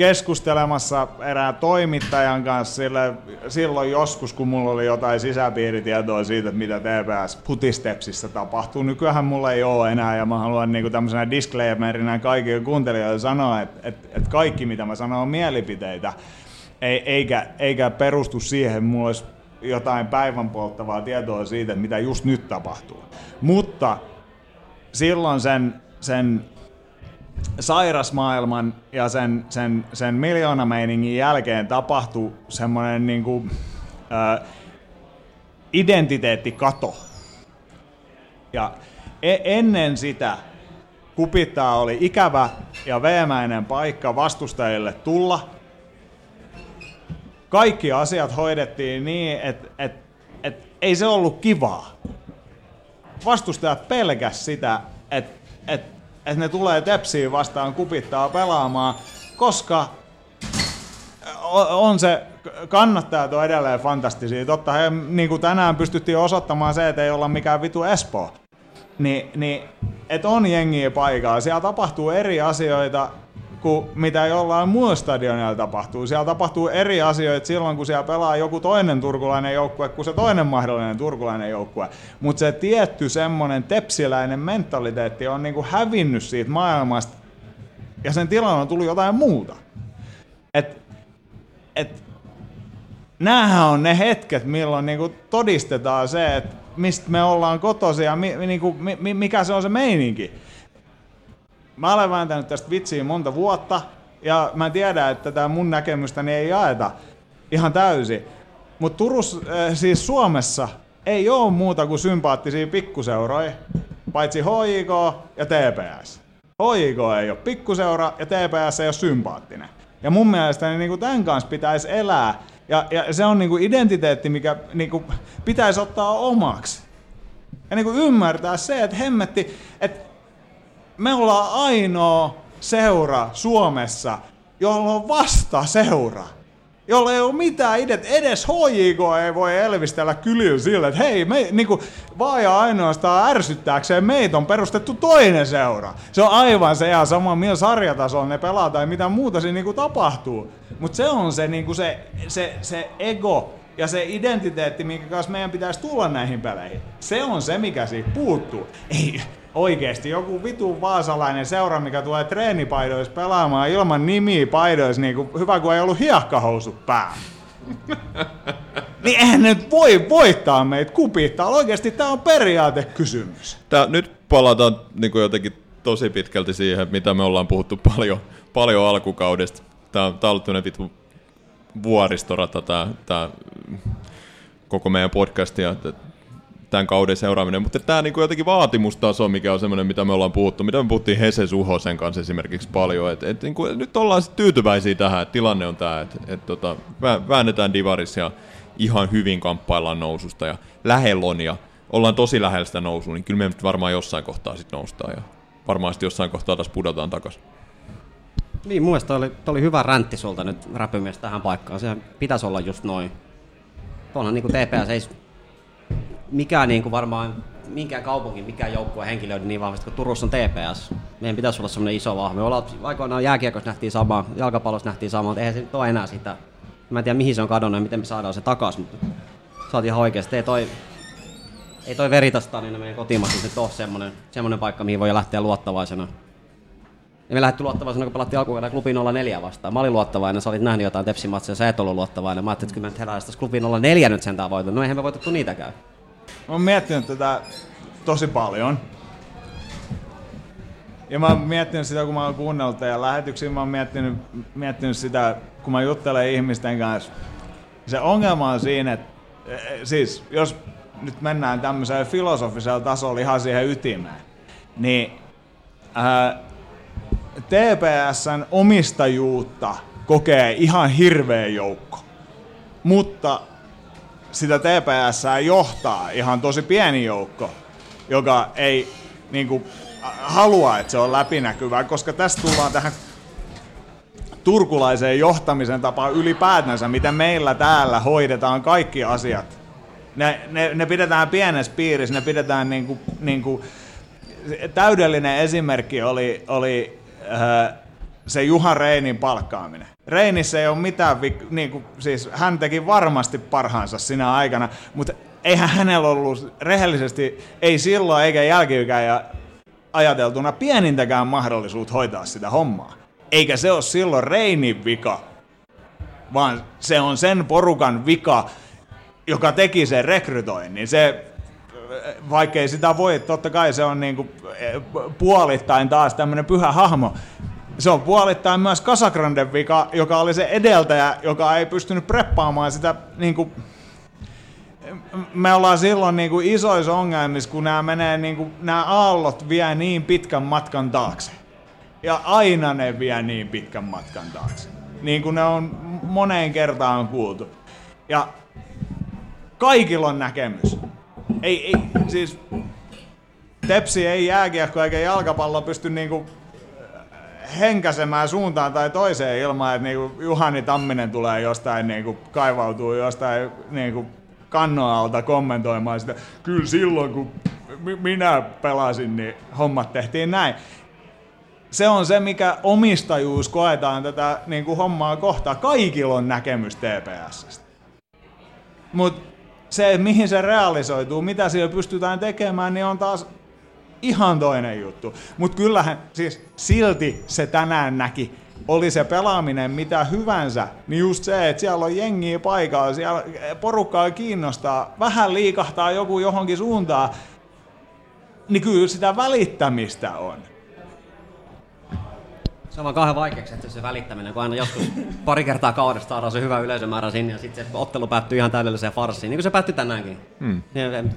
keskustelemassa erään toimittajan kanssa sille, silloin joskus, kun mulla oli jotain sisäpiiritietoa siitä, mitä TPS putistepsissä tapahtuu. Nykyään mulla ei ole enää ja mä haluan niinku tämmöisenä disclaimerina kaikille kuuntelijoille sanoa, että, että, että kaikki mitä mä sanon on mielipiteitä, ei, eikä, eikä perustu siihen, mulla olisi jotain päivän polttavaa tietoa siitä, mitä just nyt tapahtuu. Mutta silloin sen, sen sairasmaailman ja sen, sen, sen miljoonameiningin jälkeen tapahtui semmoinen niin kuin, ä, identiteettikato. Ja e- ennen sitä kupittaa oli ikävä ja veemäinen paikka vastustajille tulla. Kaikki asiat hoidettiin niin, että et, et, ei se ollut kivaa. Vastustajat pelkäs sitä, että et, et ne tulee tepsiin vastaan kupittaa pelaamaan, koska on se, kannattajat on edelleen fantastisia. Totta, he, niin kuin tänään pystyttiin osoittamaan se, että ei olla mikään vitu Espoo. Ni, niin, että on jengiä paikalla. Siellä tapahtuu eri asioita kuin mitä jollain muulla stadionilla tapahtuu. Siellä tapahtuu eri asioita silloin, kun siellä pelaa joku toinen turkulainen joukkue kuin se toinen mahdollinen turkulainen joukkue. Mutta se tietty semmoinen tepsiläinen mentaliteetti on niinku hävinnyt siitä maailmasta ja sen tilanne on tullut jotain muuta. Et, et, näähän on ne hetket, milloin niinku todistetaan se, että mistä me ollaan kotoisia ja mi, niinku, mi, mikä se on se meininki. Mä olen vääntänyt tästä vitsiä monta vuotta ja mä tiedän, että tämä mun näkemystäni ei jaeta ihan täysin. Mutta Turussa, äh, siis Suomessa ei ole muuta kuin sympaattisia pikkuseuroja, paitsi HJK ja TPS. HJK ei ole pikkuseura ja TPS ei ole sympaattinen. Ja mun mielestä niin kuin tämän kanssa pitäisi elää. Ja, ja se on niin kuin identiteetti, mikä niin kuin pitäisi ottaa omaksi. Ja niin kuin ymmärtää se, että hemmetti, että me ollaan ainoa seura Suomessa, jolla on vasta seura jolla ei ole mitään idet. Edes HJK ei voi elvistellä kylyä sillä, että hei, me, niinku, vaan ja ainoastaan ärsyttääkseen meitä on perustettu toinen seura. Se on aivan se ja sama, millä sarjatasolla ne pelaa tai mitä muuta siinä niinku tapahtuu. Mutta se on se, niinku se, se, se ego ja se identiteetti, minkä kanssa meidän pitäisi tulla näihin peleihin. Se on se, mikä siitä puuttuu. Ei, oikeesti joku vitun vaasalainen seura, mikä tulee treenipaidoissa pelaamaan ilman nimiä paidoissa, niin kuin, hyvä kun ei ollut hiekkahousut päällä. niin eihän nyt voi voittaa meitä kupittaa. Oikeasti tämä on periaatekysymys. Tää, nyt palataan niin kuin jotenkin tosi pitkälti siihen, mitä me ollaan puhuttu paljon, paljon alkukaudesta. Tämä on, tää on ollut vittu vuoristorata tämä, tämä koko meidän podcast ja tämän kauden seuraaminen, mutta tämä niin jotenkin vaatimustaso, mikä on semmoinen, mitä me ollaan puhuttu, mitä me puhuttiin Hese Suhosen kanssa esimerkiksi paljon, että et, niin kuin, nyt ollaan tyytyväisiä tähän, että tilanne on tämä, että et, tota, väännetään divarissa ja ihan hyvin kamppaillaan noususta ja lähellä on ja ollaan tosi lähellä sitä nousua, niin kyllä me nyt varmaan jossain kohtaa sitten noustaan ja varmaan sitten jossain kohtaa taas pudotaan takaisin. Niin, mun mielestä oli, oli hyvä räntti sulta nyt räpymies tähän paikkaan. Se pitäisi olla just noin. Tuolla niin kuin TPS ei mikään niin kuin varmaan minkään kaupunki, mikään joukkue henkilöiden niin vahvasti kuin Turussa on TPS. Meidän pitäisi olla semmoinen iso vahva. Me ollaan aikoinaan jääkiekossa nähtiin sama, jalkapallossa nähtiin sama, mutta eihän se nyt ole enää sitä. Mä en tiedä mihin se on kadonnut ja miten me saadaan se takaisin, mutta sä ihan oikeasti. Ei toi, ei toi veritasta niin meidän kotimaassa nyt ole semmoinen, semmoinen paikka, mihin voi lähteä luottavaisena. Ja me lähdettiin luottavaisena, kun pelattiin alkuvuonna klubi 04 vastaan. Mä olin luottavainen, sä olit nähnyt jotain Tepsi-matseja, sä et ollut luottavainen. Mä ajattelin, että kyllä me herää klubi 04 nyt sentään voitu. No eihän me voitettu niitäkään. Mä oon miettinyt tätä tosi paljon. Ja mä oon miettinyt sitä, kun mä oon kuunnellut ja lähetyksiä, mä oon miettinyt, miettinyt sitä, kun mä juttelen ihmisten kanssa. Se ongelma on siinä, että e, e, siis jos nyt mennään tämmöisellä filosofisella tasolla ihan siihen ytimeen, niin ää, TPSn omistajuutta kokee ihan hirveä joukko. Mutta sitä TPS johtaa ihan tosi pieni joukko, joka ei niin kuin, halua, että se on läpinäkyvää, koska tässä tullaan tähän turkulaiseen johtamisen tapaan ylipäätänsä, miten meillä täällä hoidetaan kaikki asiat. Ne, ne, ne pidetään pienessä piirissä, ne pidetään niin kuin, niin kuin, täydellinen esimerkki oli, oli äh, se Juha Reinin palkkaaminen. Reinissä ei ole mitään, niin kuin, siis hän teki varmasti parhaansa sinä aikana, mutta eihän hänellä ollut rehellisesti, ei silloin eikä jälkiikään ja ajateltuna pienintäkään mahdollisuutta hoitaa sitä hommaa. Eikä se ole silloin Reinin vika, vaan se on sen porukan vika, joka teki sen rekrytoinnin. Se, vaikkei sitä voi, totta kai se on niinku puolittain taas tämmöinen pyhä hahmo, se on puolittain myös Casagranden vika, joka oli se edeltäjä, joka ei pystynyt preppaamaan sitä niin kuin, me ollaan silloin niin kuin isoissa ongelmissa, kun nämä, menee, niin kuin, nämä aallot vie niin pitkän matkan taakse. Ja aina ne vie niin pitkän matkan taakse. Niin kuin ne on moneen kertaan kuultu. Ja kaikilla on näkemys. Ei, ei, siis Tepsi ei jääkiekko eikä jalkapallo pysty niinku henkäsemään suuntaan tai toiseen ilman, että niinku Juhani Tamminen tulee jostain, niinku, kaivautuu jostain niinku, kannoalta kommentoimaan sitä. Kyllä silloin, kun minä pelasin, niin hommat tehtiin näin. Se on se, mikä omistajuus koetaan tätä niin kuin hommaa kohtaa. Kaikilla on näkemys TPS. Mutta se, mihin se realisoituu, mitä siellä pystytään tekemään, niin on taas ihan toinen juttu. Mutta kyllähän siis silti se tänään näki, oli se pelaaminen mitä hyvänsä, niin just se, että siellä on jengiä paikalla, siellä porukkaa kiinnostaa, vähän liikahtaa joku johonkin suuntaan, niin kyllä sitä välittämistä on. Se on vaan kauhean vaikeaksi, että se välittäminen, kun aina joskus pari kertaa kaudesta saadaan se hyvä yleisömäärä sinne ja sitten se ottelu päättyy ihan täydelliseen farssiin, niin kuin se päättyi tänäänkin. Hmm. Niin,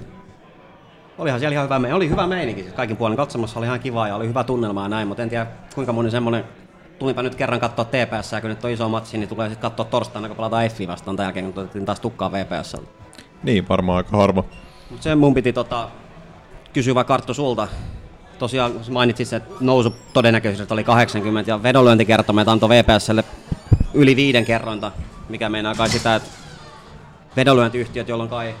olihan siellä ihan hyvä, me- oli hyvä meininki, siis kaikin puolin katsomassa oli ihan kiva ja oli hyvä tunnelma ja näin, mutta en tiedä kuinka moni semmonen tulinpa nyt kerran katsoa TPS, kun nyt on iso matsi, niin tulee sitten katsoa torstaina, kun pelataan F vastaan tämän jälkeen, kun otettiin taas tukkaa VPS. Niin, varmaan aika harva. Mut sen mun piti tota, kysyä vaikka Karttu sulta. tosiaan mainitsit, että nousu todennäköisesti oli 80 ja vedonlyöntikertoimet antoi VPSlle yli viiden kerrointa, mikä meinaa kai sitä, että vedonlyöntiyhtiöt, jolloin kai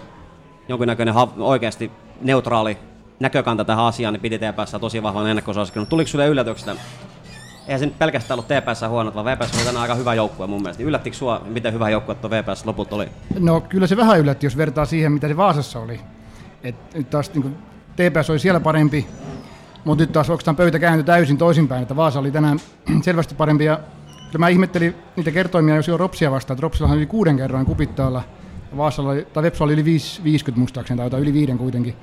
jonkinnäköinen ha- oikeasti neutraali näkökanta tähän asiaan, niin piti TPS tosi vahvan ennakkosuosikin. Tuliko sinulle yllätyksestä? Eihän se nyt pelkästään ollut TPS huonot, vaan VPS oli tänään aika hyvä joukkue mun mielestä. Yllättikö sua, miten hyvä joukkue tuo VPS lopulta oli? No kyllä se vähän yllätti, jos vertaa siihen, mitä se Vaasassa oli. Et nyt taas niin kuin, TPS oli siellä parempi, mutta nyt taas oikeastaan pöytä kääntyi täysin toisinpäin, että Vaasa oli tänään selvästi parempi. Ja kyllä mä ihmettelin niitä kertoimia, jos on Ropsia vastaan, Ropsillahan oli kuuden kerroin kupittaalla, Vaasalla oli, tai Vepsalla oli yli 5, 50 muistaakseni, tai jotain yli viiden kuitenkin.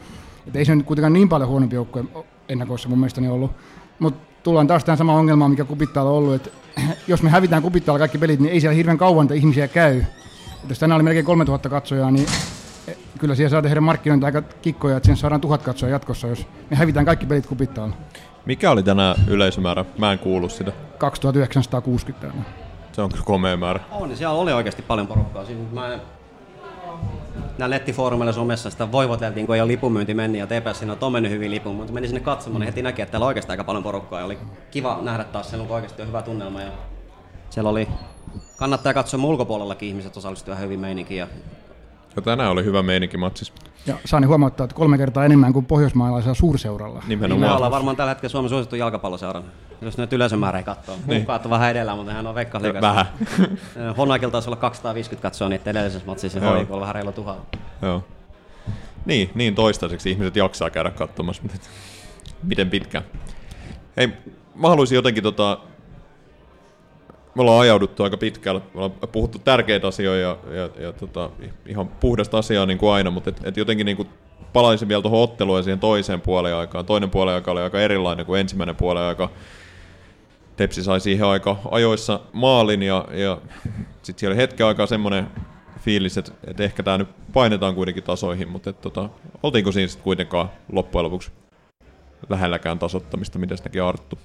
Et ei se nyt kuitenkaan niin paljon huonompi joukkue ennakoissa mun mielestäni ollut. Mutta tullaan taas tähän samaan ongelmaan, mikä kupittaalla on ollut, että jos me hävitään kupittaalla kaikki pelit, niin ei siellä hirveän kauan ihmisiä käy. Et jos tänään oli melkein 3000 katsojaa, niin eh, kyllä siellä saa tehdä markkinointia aika kikkoja, että siihen saadaan tuhat katsojaa jatkossa, jos me hävitään kaikki pelit kupittaalla. Mikä oli tänään yleisömäärä? Mä en kuulu sitä. 2960 täällä. Se on kyllä komea määrä. On, niin siellä oli oikeasti paljon porukkaa. Siis mä en... Nämä nettifoorumeilla somessa sitä voivoteltiin, kun ei ole lipumyynti mennyt ja TPS siinä on mennyt hyvin lipun, mutta menin sinne katsomaan, niin heti näki, että täällä on oikeasti aika paljon porukkaa ja oli kiva nähdä taas sen, kun oikeasti on hyvä tunnelma ja siellä oli, kannattaa katsoa mun ulkopuolellakin ihmiset osallistuivat hyvin meininkiin ja Ja tänään oli hyvä meininki matsis. Ja saan huomauttaa, että kolme kertaa enemmän kuin pohjoismaalaisella suurseuralla. niin me Nimenomaan. ollaan varmaan tällä hetkellä Suomen suosittu jalkapalloseurana. Jos nyt yleisömäärä ei katsoo. Niin. on vähän edellä, mutta hän on Veikkausliigassa. Vähän. Honakilla taisi olla 250 katsoa niitä edellisessä matsissa, ja on vähän reilu tuhat. Joo. Niin, niin toistaiseksi ihmiset jaksaa käydä katsomassa, mutta miten pitkään. Hei, mä haluaisin jotenkin tota... Me ollaan ajauduttu aika pitkälle, me ollaan puhuttu tärkeitä asioita ja, ja, ja tota, ihan puhdasta asiaa niin kuin aina, mutta et, et jotenkin niin kuin palaisin vielä tuohon otteluun ja siihen toiseen puoleen aikaan. Toinen puolen aika oli aika erilainen kuin ensimmäinen puolen aika. Tepsi sai siihen aika ajoissa maalin ja, ja sitten siellä oli hetken aikaa semmoinen fiilis, että, että ehkä tämä nyt painetaan kuitenkin tasoihin, mutta et, tota, oltiinko siinä sitten kuitenkaan loppujen lopuksi lähelläkään tasottamista, mitä sitäkin Arttu?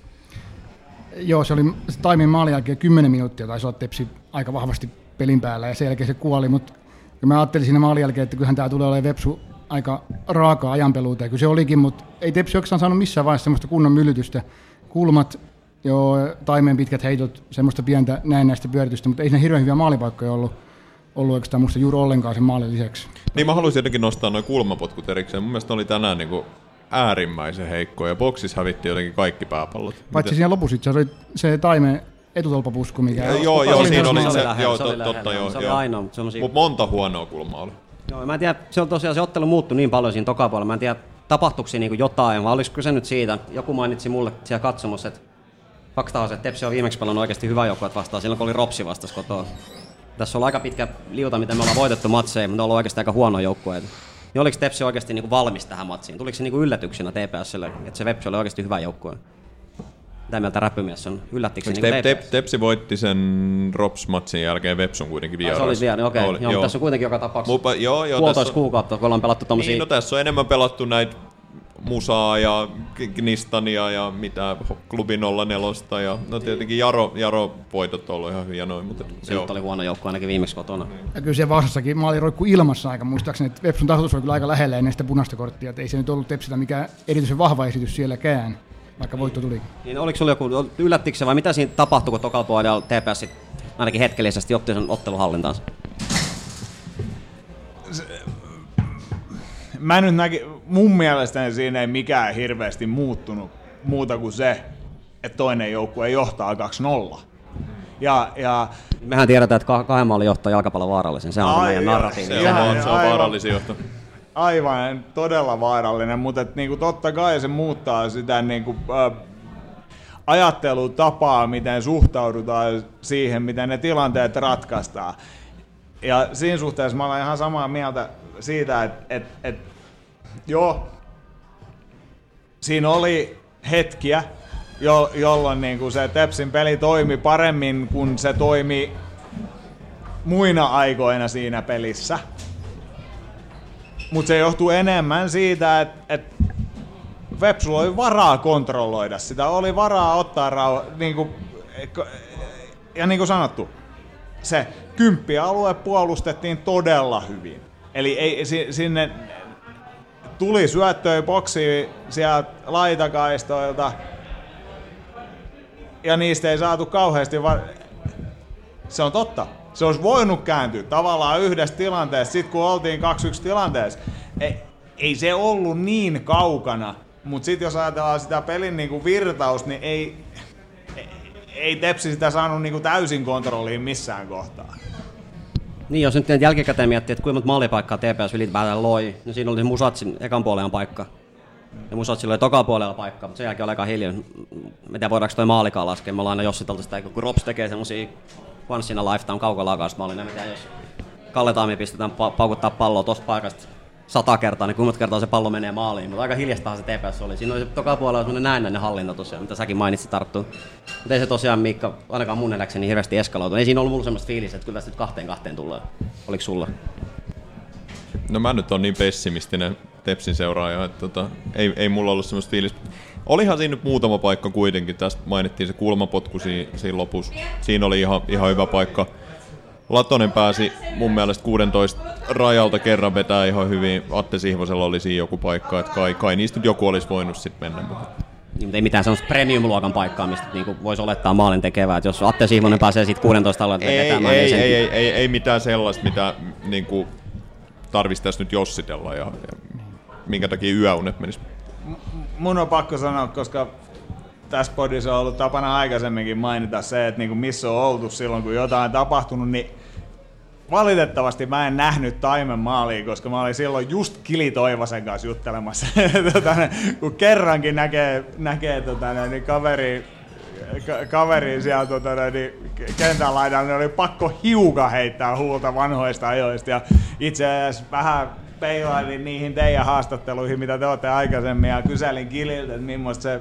Joo, se oli se Taimin maalin jälkeen 10 minuuttia, taisi olla Tepsi aika vahvasti pelin päällä ja sen jälkeen se kuoli, mutta mä ajattelin siinä maalin jälkeen, että kyllähän tämä tulee olemaan Vepsu aika raakaa ajanpeluuta ja kyllä se olikin, mutta ei Tepsi oikeastaan saanut missään vaiheessa semmoista kunnon myllytystä. Kulmat, joo, Taimeen pitkät heitot, semmoista pientä näennäistä pyöritystä, mutta ei siinä hirveän hyviä maalipaikkoja ollut, ollut oikeastaan musta juuri ollenkaan sen maalin lisäksi. Niin mä haluaisin jotenkin nostaa noin kulmapotkut erikseen. Mun mielestä ne oli tänään niin kuin äärimmäisen heikkoja. Boksissa hävitti jotenkin kaikki pääpallot. Paitsi siinä lopussa itse asiassa oli se Taimeen etutolpapusku, mikä Ja, joo, joo, oli siinä oli se, lähellä, joo, se oli tot- totta, lähellä. joo. Se oli joo. ainoa, mutta semmosia- Mut monta huonoa kulmaa oli. Joo, mä en tiedä, se on tosiaan se ottelu muuttui niin paljon siinä tokapuolella. Mä en tiedä, tapahtuiko siinä niin jotain, vai olisiko se nyt siitä. Joku mainitsi mulle siellä katsomus, että fakta on se, että Tepsi on viimeksi pelannut oikeasti hyvä joukkue vastaan silloin, kun oli Ropsi vastas kotoa. Tässä on aika pitkä liuta, miten me ollaan voitettu matseja, mutta ne on ollut oikeasti aika huono joukkue. Niin oliko Tepsi oikeasti niin kuin valmis tähän matsiin? Tuliko se niin kuin yllätyksenä TPSlle, että se Vepsi oli oikeasti hyvä joukkue? Mitä mieltä räpymies on? Yllättikö se Eikö niin Tep, Tepsi voitti sen Rops-matsin jälkeen Vepsun kuitenkin Se vieraissa. oli vielä, okei. Oli, Okay. Joo, tässä on kuitenkin joka tapauksessa Mupa, joo, joo, puolitoista on- kuukautta, kun ollaan pelattu tommosia Niin, no tässä on enemmän pelattu näitä Musaa ja Knistania ja mitä klubi 04 ja no tietenkin Jaro, Jaro voitot on ollut ihan hyviä noin, mutta Se nyt oli huono joukko ainakin viimeksi kotona. Ja kyllä siellä Vaasassakin maali roikku ilmassa aika, muistaakseni, että Vepsun tasoitus oli kyllä aika lähellä ennen sitä punaista korttia, että ei se nyt ollut Tepsiltä mikään erityisen vahva esitys sielläkään, vaikka voitto tulikin. Niin oliko sulla joku, yllättikö se vai mitä siinä tapahtui, kun tokalla puolella TPS ainakin hetkellisesti otti sen otteluhallintaansa? Mä nyt näki, mun mielestäni siinä ei mikään hirveästi muuttunut muuta kuin se, että toinen joukkue johtaa 2-0. Ja, ja Mehän tiedetään, että kah- kahden maalin johtaa jalkapallon vaarallisen. Se on se Ai, meidän narratiivi. se on, vaan, se on aivan. vaarallisin johto. aivan todella vaarallinen, mutta et niinku totta kai se muuttaa sitä niinku, äh, ajattelutapaa, miten suhtaudutaan siihen, miten ne tilanteet ratkaistaan. Ja siinä suhteessa mä olen ihan samaa mieltä siitä, että et, et, joo, siinä oli hetkiä, jo, jolloin niinku se Tepsin peli toimi paremmin kuin se toimi muina aikoina siinä pelissä. Mutta se johtuu enemmän siitä, että et Vepsulla oli varaa kontrolloida sitä, oli varaa ottaa rauha, niinku, ja niin kuin sanottu, se kymppialue puolustettiin todella hyvin. Eli ei, si- sinne tuli syöttöjä boksiin sieltä laitakaistoilta, ja niistä ei saatu kauheasti, va- se on totta. Se olisi voinut kääntyä tavallaan yhdessä tilanteessa, sit kun oltiin 2-1 tilanteessa. Ei, ei se ollut niin kaukana, mutta sitten jos ajatellaan sitä pelin niinku virtaus, niin ei, ei, Tepsi sitä saanut niinku täysin kontrolliin missään kohtaa. Niin, jos nyt jälkikäteen miettii, että kuinka monta maalipaikkaa TPS ylipäätään loi, niin siinä oli Musatsin ekan puolen paikka. Ja Musatsilla oli toka puolella paikka, mutta sen jälkeen oli aika hiljaa. Mä voidaanko toi maalikaan laskea. Me ollaan aina jossiteltu sitä, kun Rops tekee semmosia once in a lifetime kaukolaukausmaalin. En tiedä, jos Kalle Taimi pistetään pa- paukuttaa palloa tosta paikasta sata kertaa, niin kuinka kertaa se pallo menee maaliin. Mutta aika hiljastahan se TPS oli. Siinä oli se toka puolella semmoinen näennäinen hallinta tosiaan, mitä säkin mainitsit tarttuu. Mutta ei se tosiaan Miikka, ainakaan mun nähdäkseni niin hirveästi eskaloitu. Ei siinä ollut mulla semmoista fiilistä, että kyllä tästä nyt kahteen kahteen tulee. Oliko sulla? No mä nyt on niin pessimistinen Tepsin seuraaja, että tota, ei, ei mulla ollut semmoista fiilistä. Olihan siinä nyt muutama paikka kuitenkin. Tästä mainittiin se kulmapotku siinä, siinä lopussa. Siinä oli ihan, ihan hyvä paikka. Latonen pääsi mun mielestä 16 rajalta kerran vetää ihan hyvin. Atte Sihvosella oli siinä joku paikka, että kai, kai niistä nyt joku olisi voinut sitten mennä. Mutta Niin, mutta ei mitään semmoista premium-luokan paikkaa, mistä niinku voisi olettaa maalin tekevää. Jos Atte Sihvonen pääsee siitä 16 alueelta ei, vetämään, ei, niin sen... ei, ei, ei, ei, mitään sellaista, mitä niin kuin, tarvitsisi tässä nyt jossitella ja, ja minkä takia yöunet menis. mun on pakko sanoa, koska tässä podissa on ollut tapana aikaisemminkin mainita se, että niinku missä on oltu silloin, kun jotain on tapahtunut, niin valitettavasti mä en nähnyt Taimen maalia, koska mä olin silloin just Kili Toivosen kanssa juttelemassa. tota, kun kerrankin näkee, näkee tota, niin kaveri, ka- kaveri siellä tota, niin kentän laidalla, niin oli pakko hiukan heittää huulta vanhoista ajoista. Ja itse asiassa vähän peilailin niihin teidän haastatteluihin, mitä te olette aikaisemmin, ja kyselin Kililtä, että millaista se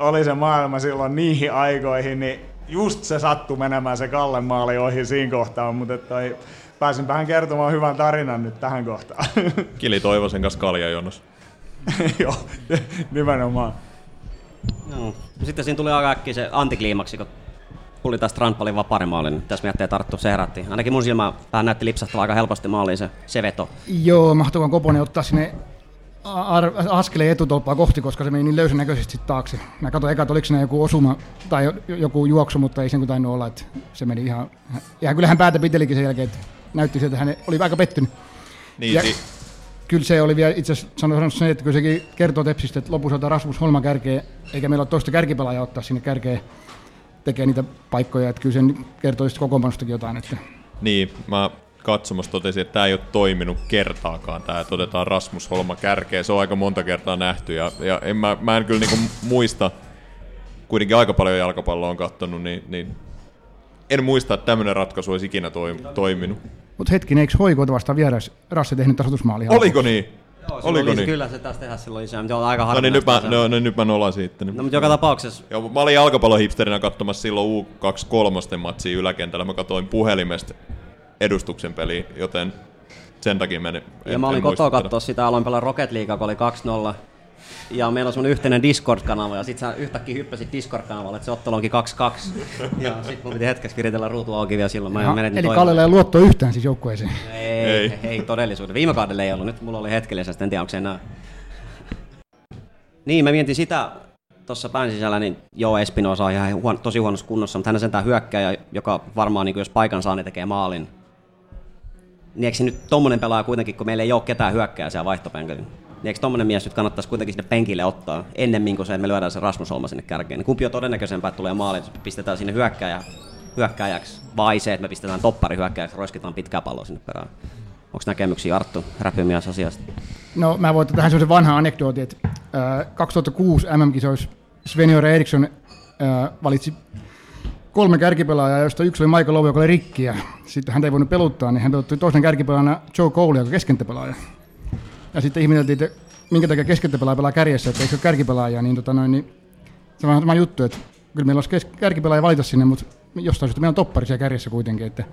oli se maailma silloin niihin aikoihin, niin just se sattui menemään se Kalle maali ohi siinä kohtaa, mutta toi, pääsinpähän kertomaan hyvän tarinan nyt tähän kohtaan. Kili Toivosen kanssa kaljajonossa. Joo, nimenomaan. Joo. Sitten siinä tuli aika äkkiä se antikliimaksi, kun tuli tästä Strandballin vaparimaali, niin tässä miettii tarttu, se herätti. Ainakin mun silmä vähän näytti lipsahtaa aika helposti maaliin se, se veto. Joo, mahtuuko Koponen ottaa sinne askeleen etutolppaa kohti, koska se meni niin löysän näköisesti taakse. Mä katsoin eka, että oliko siinä joku osuma tai jo- joku juoksu, mutta ei sen kuin tainnut olla, että se meni ihan... Ja kyllä hän päätä pitelikin sen jälkeen, että näytti siltä, että hän oli aika pettynyt. Niin, Ja- si- Kyllä se oli vielä itse asiassa sanonut sen, että kyllä sekin kertoo Tepsistä, että lopussa Rasmus Holma kärkeä, eikä meillä ole toista kärkipelaajaa ottaa sinne kärkeä tekee niitä paikkoja, että kyllä sen kertoo kokoonpanostakin jotain. Että niin, mä katsomassa totesin, että tämä ei ole toiminut kertaakaan, tämä, että otetaan Rasmus Holma kärkeä. Se on aika monta kertaa nähty ja, ja en mä, mä en kyllä niinku muista, kuitenkin aika paljon jalkapalloa on katsonut, niin, niin en muista, että tämmöinen ratkaisu olisi ikinä toim, toiminut. Mutta hetkinen, eikö hoikoita vastaan vieras Rasse tehnyt tasoitusmaali? Oliko niin? Joo, Oliko oli, niin? Kyllä se taas tehdä silloin isä, mutta on aika No niin, nyt mä, harvinaista. no, no, nyt mä nolan siitä. Niin. No, mutta joka tapauksessa Joo, mä olin jalkapallohipsterinä katsomassa silloin U23 matsia yläkentällä. Mä katsoin puhelimesta edustuksen peliä, joten sen takia meni. Ja mä olin kotoa katsoa sitä, aloin pelaa Rocket League, kun oli 2-0. Ja meillä on semmonen yhteinen Discord-kanava, ja sit sä yhtäkkiä hyppäsit Discord-kanavalle, että se ottelu onkin 2-2. ja sit mun piti hetkeksi viritellä ruutu auki vielä silloin, mä menetin eli toivon. Kallella ei luotto yhtään siis joukkueeseen. Ei, Ei. ei, ei todellisuudessa. Viime kaudella ei ollut, nyt mulla oli hetkellisesti, en tiedä onko se enää. Niin, mä mietin sitä tuossa pään sisällä, niin joo, Espinosa on ihan huon, tosi huonossa kunnossa, mutta hän on sentään hyökkääjä, joka varmaan, niin jos paikan saa, niin tekee maalin. Niin eikö se nyt tommonen pelaaja kuitenkin, kun meillä ei ole ketään hyökkääjää siellä vaihtopenkillä, niin eikö tommonen mies nyt kannattaisi kuitenkin sinne penkille ottaa, ennemmin kuin se, että me lyödään se Rasmus Holma sinne kärkeen. Niin kumpi on todennäköisempää, että tulee maali, että pistetään sinne hyökkääjä, hyökkääjäksi, vai se, että me pistetään toppari hyökkääjäksi, roiskitaan pitkää palloa sinne perään. Onko näkemyksiä Arttu räpymies asiasta? No mä voin tähän sellaisen vanhan anekdootin, että ää, 2006 MM-kisoissa Sven Eriksson ää, valitsi kolme kärkipelaajaa, joista yksi oli Michael Lowe, joka oli rikki, ja sitten hän ei voinut peluttaa, niin hän pelutti toisen kärkipelaajana Joe Cole, joka keskentäpelaaja. Ja sitten ihmeteltiin, että minkä takia keskentäpelaaja pelaa kärjessä, että eikö se ole kärkipelaaja, niin, tota noin, niin se on sama juttu, että kyllä meillä olisi kärkipelaaja valita sinne, mutta jostain syystä meillä on toppari siellä kärjessä kuitenkin, että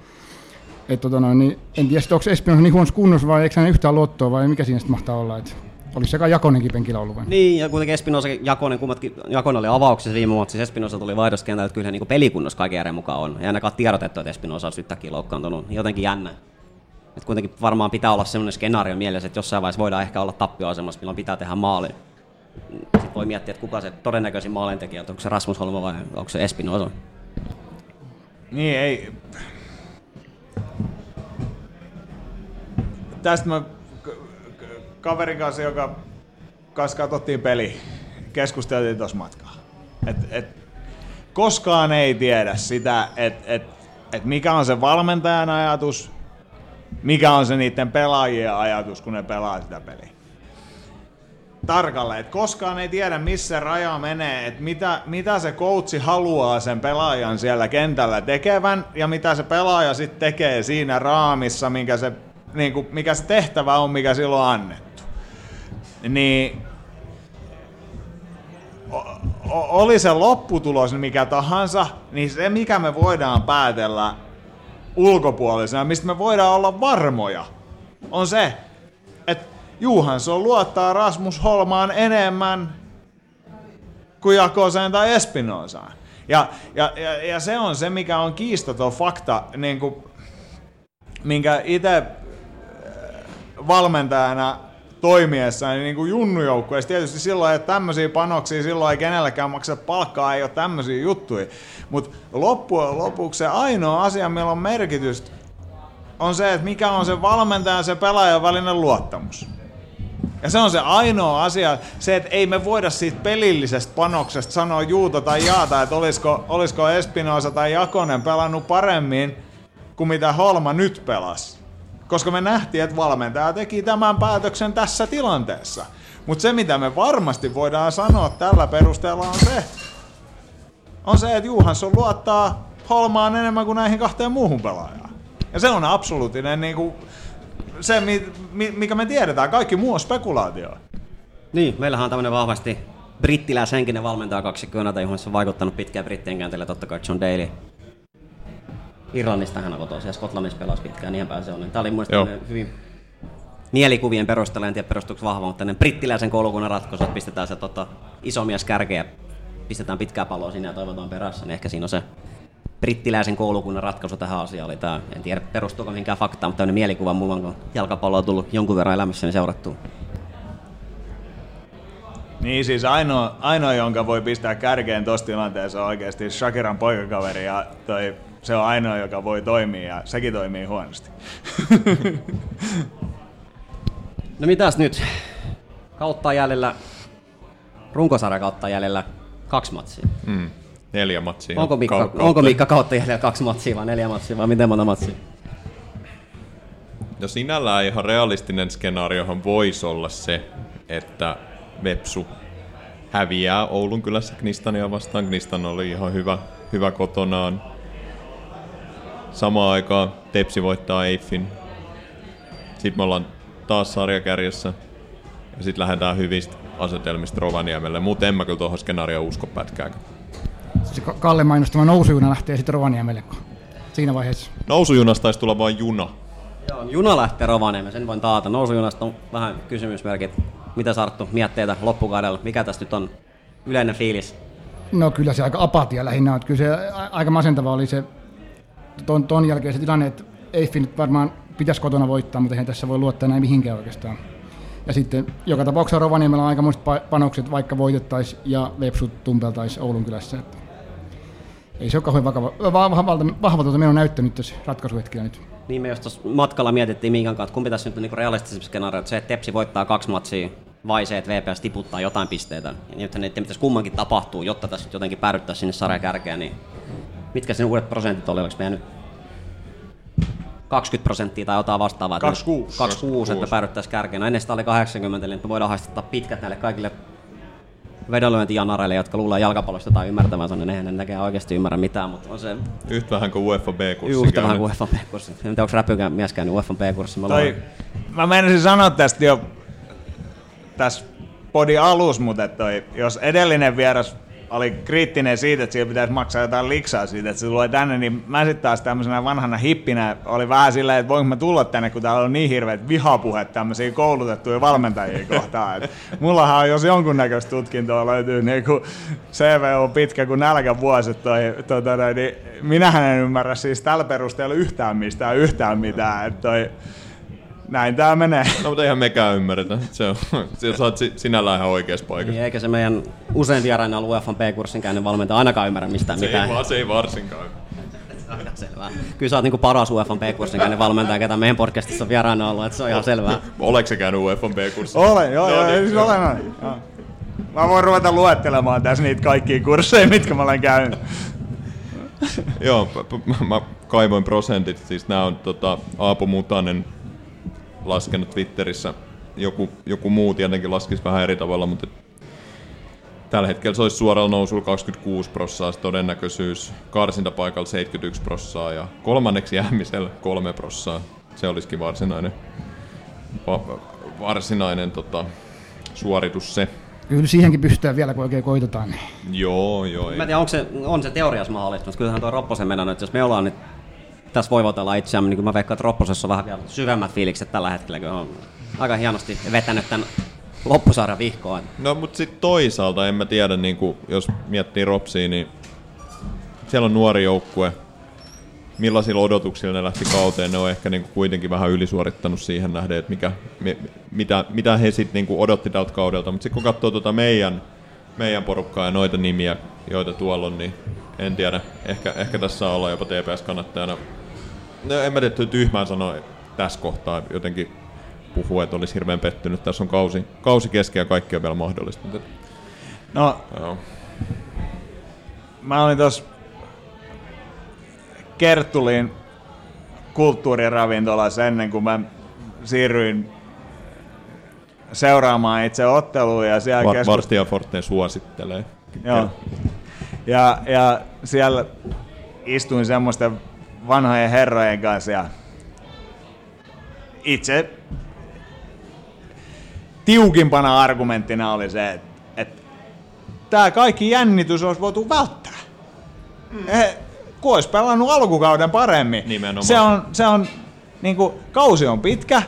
et, tota noin, niin, en tiedä, onko Espinosa niin huonossa kunnossa vai eikö hän yhtään luottoa vai mikä siinä sitten mahtaa olla. Et, olisi sekä Jakonenkin penkillä ollut vai? Niin, ja kuitenkin Espinosa Jakonen, kummatkin, Jakonen oli avauksessa viime matsissa, Espinosa tuli vaihdoskentältä, että kyllä hän niin pelikunnossa kaiken järjen mukaan on. Ei ainakaan tiedotettu, että Espinosa olisi yhtäkkiä loukkaantunut. Jotenkin jännä. Et kuitenkin varmaan pitää olla semmoinen skenaario mielessä, että jossain vaiheessa voidaan ehkä olla tappioasemassa, milloin pitää tehdä maali. Sitten voi miettiä, että kuka se todennäköisin maalintekijä on, onko se Rasmus Holma vai onko se Espinosa. Niin, ei... Tästä mä kaverin kanssa, joka kanssa katsottiin peli, keskusteltiin tuossa matkaa. Et, et, koskaan ei tiedä sitä, että et, et mikä on se valmentajan ajatus, mikä on se niiden pelaajien ajatus, kun ne pelaa sitä peliä tarkalleen, että koskaan ei tiedä missä raja menee, että mitä, mitä se coachi haluaa sen pelaajan siellä kentällä tekevän ja mitä se pelaaja sitten tekee siinä raamissa, mikä se, niin kuin, mikä se tehtävä on, mikä silloin on annettu. Niin o- oli se lopputulos mikä tahansa, niin se mikä me voidaan päätellä ulkopuolisena, mistä me voidaan olla varmoja, on se, että Juhansson luottaa Rasmus Holmaan enemmän kuin Jakoseen tai Espinosaan. Ja, ja, ja, ja, se on se, mikä on kiistaton fakta, niin kuin, minkä itse valmentajana toimiessa niin kuin junnujoukkueessa tietysti silloin, että tämmöisiä panoksia silloin ei kenellekään maksa palkkaa, ei ole tämmöisiä juttuja. Mutta loppujen lopuksi se ainoa asia, millä on merkitystä, on se, että mikä on se valmentajan ja se pelaajan välinen luottamus. Ja se on se ainoa asia, se, että ei me voida siitä pelillisestä panoksesta sanoa juuta tai jaata, että olisiko, olisiko Espinosa tai Jakonen pelannut paremmin kuin mitä Holma nyt pelasi. Koska me nähtiin, että valmentaja teki tämän päätöksen tässä tilanteessa. Mutta se, mitä me varmasti voidaan sanoa tällä perusteella on se, on se, että Juhansson luottaa Holmaan enemmän kuin näihin kahteen muuhun pelaajaan. Ja se on absoluuttinen niin kuin, se, mikä me tiedetään. Kaikki muu on spekulaatio. Niin, meillähän on tämmöinen vahvasti brittiläishenkinen valmentaja kaksikköönä, johon se on vaikuttanut pitkään brittien käänteellä, totta kai John Daly. Irlannista hän on kotoisin ja Skotlannissa pelasi pitkään, niin päin se on. Tämä oli mun mielestä hyvin mielikuvien perusteella, en tiedä perustuuko vahva, mutta tämmöinen brittiläisen koulukunnan ratkaisu, että pistetään se tota, iso mies kärkeä, pistetään pitkää palloa sinne ja toivotaan perässä, niin ehkä siinä on se brittiläisen koulukunnan ratkaisu tähän asiaan oli tämä, en tiedä perustuuko mihinkään faktaan, mutta tämmöinen mielikuva mulla on, kun jalkapallo on tullut jonkun verran elämässäni seurattua. Niin siis ainoa, ainoa, jonka voi pistää kärkeen tuossa tilanteessa on oikeasti Shakiran poikakaveri ja toi, se on ainoa, joka voi toimia ja sekin toimii huonosti. no mitäs nyt? Kautta jäljellä, runkosarja kautta jäljellä kaksi matsia. Mm. Neljä matsia. Onko Mikka, kautta. onko Mikka kautta jäljellä kaksi matsia vai neljä matsia vai miten monta matsia? No sinällään ihan realistinen skenaariohan voisi olla se, että Vepsu häviää Oulun kylässä Knistania vastaan. Knistan oli ihan hyvä, hyvä kotonaan. Samaan aikaan Tepsi voittaa Eiffin. Sitten me ollaan taas sarjakärjessä. Ja sitten lähdetään hyvistä asetelmista Rovaniemelle. Mutta en mä kyllä tuohon skenaarioon usko pätkääkään se Kalle mainostama nousujuna lähtee sitten Rovaniemelle siinä vaiheessa. Nousujunasta taisi tulla vain juna. Joo, juna lähtee Rovaniemelle, sen voin taata. Nousujunasta on vähän kysymysmerkit. Mitä Sarttu mietteitä loppukaudella? Mikä tästä nyt on yleinen fiilis? No kyllä se aika apatia lähinnä on. Kyllä se aika masentava oli se ton, ton jälkeen se tilanne, että Eiffin nyt varmaan pitäisi kotona voittaa, mutta eihän tässä voi luottaa näin mihinkään oikeastaan. Ja sitten joka tapauksessa Rovaniemellä on aika panokset, vaikka voitettaisiin ja Vepsut tumpeltaisiin Oulun kylässä. Ei se ole kauhean vakava, vahvalta, vahvalta meillä on näyttänyt tässä ratkaisuhetkellä nyt. Niin me jos tuossa matkalla mietittiin Miikan kanssa, että kumpi tässä nyt on niin realistisempi skenaario, että se, että Tepsi voittaa kaksi matsia vai se, että VPS tiputtaa jotain pisteitä. Ja nythän niiden pitäisi kummankin tapahtuu, jotta tässä jotenkin päädyttää sinne sarjan kärkeen, niin mitkä sen uudet prosentit oli, oliko meidän nyt 20 prosenttia tai jotain vastaavaa. 26. 26, että päädyttäisiin kärkeen. No ennen sitä oli 80, eli me voidaan haistattaa pitkät näille kaikille vedonlyöntijanareille, jotka luulee jalkapallosta tai ymmärtävänsä, niin eihän ne näkään oikeasti ymmärrä mitään, mutta on se... Yhtä vähän kuin UEFA B-kurssi. Yhtä vähän kuin UEFA B-kurssi. En tiedä, onko räpykään mies käynyt UEFA B-kurssi. Mä, Toi, mä menisin sanoa tästä jo tässä podi alus, mutta toi, jos edellinen vieras oli kriittinen siitä, että siellä pitäisi maksaa jotain liksaa siitä, että se tulee tänne, niin mä sitten taas tämmöisenä vanhana hippinä oli vähän silleen, että voinko mä tulla tänne, kun täällä on niin hirveät vihapuhet tämmöisiä koulutettuja valmentajia kohtaan. Et mullahan on, jos jonkunnäköistä tutkintoa löytyy, niin kun CV on pitkä kuin nälkävuosi, toi, tota, niin minähän en ymmärrä siis tällä perusteella yhtään mistään yhtään mitään. Että toi, näin tää menee. No mutta eihän mekään ymmärretä. Se on, sä oot si- sinällään ihan oikeassa paikassa. Niin, eikä se meidän usein vieraina ollut UEFan B-kurssin käynyt valmentaja ainakaan ymmärrä mistään Se ei, mitään. vaan, se ei varsinkaan. Aika selvää. Kyllä sä oot niinku paras UEFan B-kurssin käynyt valmentaja, ketä meidän podcastissa on vieraana ollut, että se on ihan selvää. Oleks se käynyt UEFan B-kurssissa? Olen, joo, No joo, niin. siis olen. olen. Joo. Mä voin ruveta luettelemaan tässä niitä kaikkia kursseja, mitkä mä olen käynyt. Joo, mä kaivoin prosentit. Siis nää on tota, Aapo Mutanen laskenut Twitterissä. Joku, joku muu tietenkin laskisi vähän eri tavalla, mutta tällä hetkellä se olisi suoralla nousulla 26 prossaa se todennäköisyys, karsintapaikalla 71 prossaa ja kolmanneksi jäämisellä 3 prossaa. Se olisikin varsinainen, va, varsinainen tota, suoritus se. Kyllä siihenkin pystytään vielä, kun oikein koitetaan. Niin. Joo, joo. Mä en tiedä, onko se, on se teoriassa mahdollista, mutta kyllähän tuo Ropposen mennä, että jos me ollaan nyt tässä voivotella itseämme, niin kyllä mä veikkaan, että Ropposessa on vähän vielä syvemmät fiilikset tällä hetkellä, kun on aika hienosti vetänyt tämän loppusarjan vihkoon. No mutta sitten toisaalta en mä tiedä, niin kuin, jos miettii Ropsia, niin siellä on nuori joukkue. Millaisilla odotuksilla ne lähti kauteen, ne on ehkä niin kuin kuitenkin vähän ylisuorittanut siihen nähden, että mikä, mi, mitä, mitä he sitten niin odotti tältä kaudelta. Mutta sitten kun katsoo tuota meidän, meidän porukkaa ja noita nimiä, joita tuolla on, niin en tiedä. Ehkä, ehkä tässä saa olla jopa TPS-kannattajana. No en mä tiedä, tyhmää sanoa tässä kohtaa jotenkin puhua, että olisi hirveän pettynyt. Tässä on kausi, kausi kesken ja kaikki on vielä mahdollista. Mutta, No, joo. mä olin tuossa Kerttulin kulttuuriravintolassa ennen kuin mä siirryin seuraamaan itse otteluun ja siellä Var, keskus- Varstia Forte suosittelee. Joo. Ja, ja siellä istuin semmoisten vanhojen herrojen kanssa ja itse tiukimpana argumenttina oli se, että, että tämä kaikki jännitys olisi voitu välttää. Mm. Kun olisi pelannut alkukauden paremmin. Nimenomaan. Se on, se on niin kuin, kausi on pitkä,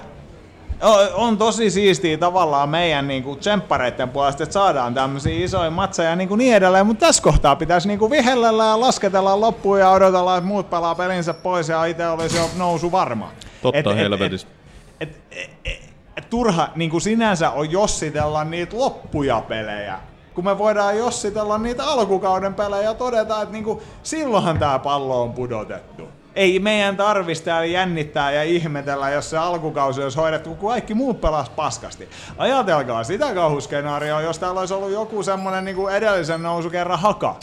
on tosi siistiä tavallaan meidän niinku tsemppareiden puolesta, että saadaan tämmöisiä isoja matseja ja niinku niin edelleen, mutta tässä kohtaa pitäisi niinku vihellellä ja lasketella loppuun ja odotella, että muut pelaa pelinsä pois ja itse olisi jo nousu varma. Totta helvetissä. Et, et, et, et, turha niinku sinänsä on jossitella niitä loppuja pelejä, kun me voidaan jossitella niitä alkukauden pelejä ja todeta, että niinku, silloinhan tämä pallo on pudotettu. Ei meidän tarvitsisi täällä jännittää ja ihmetellä, jos se alkukausi olisi hoidettu, kun kaikki muut pelas paskasti. Ajatelkaa sitä kauhuskenaarioa, jos täällä olisi ollut joku semmonen niinku edellisen nousu kerran haka,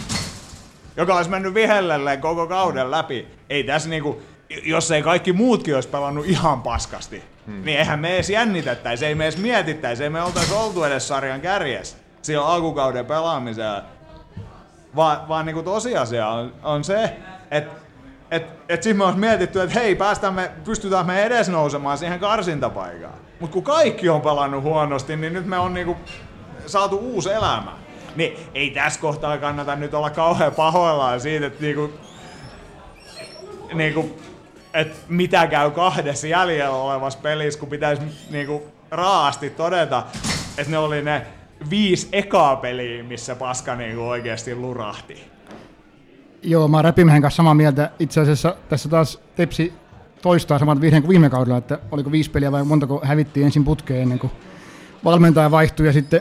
joka olisi mennyt vihellelleen koko kauden läpi. Ei tässä niinku, jos ei kaikki muutkin olisi pelannut ihan paskasti, hmm. niin eihän me edes jännitettäisi, ei me edes mietittäisi, ei me oltaisi oltu edes sarjan kärjessä silloin alkukauden pelaamisella. Vaan, vaan niinku tosiasia on, on se, että et, et siinä me olisi mietitty, että hei, päästään me, pystytään me edes nousemaan siihen karsintapaikkaan. Mutta kun kaikki on pelannut huonosti, niin nyt me on niinku saatu uusi elämä. Niin ei tässä kohtaa kannata nyt olla kauhean pahoillaan siitä, että niinku, niinku, et mitä käy kahdessa jäljellä olevassa pelissä, kun pitäisi niinku raasti todeta, että ne oli ne viisi ekaa peliä, missä paska niinku oikeasti lurahti. Joo, mä oon kanssa samaa mieltä. Itse asiassa tässä taas Tepsi toistaa samat virheen kuin viime kaudella, että oliko viisi peliä vai montako hävittiin ensin putkeen ennen kuin valmentaja vaihtui ja sitten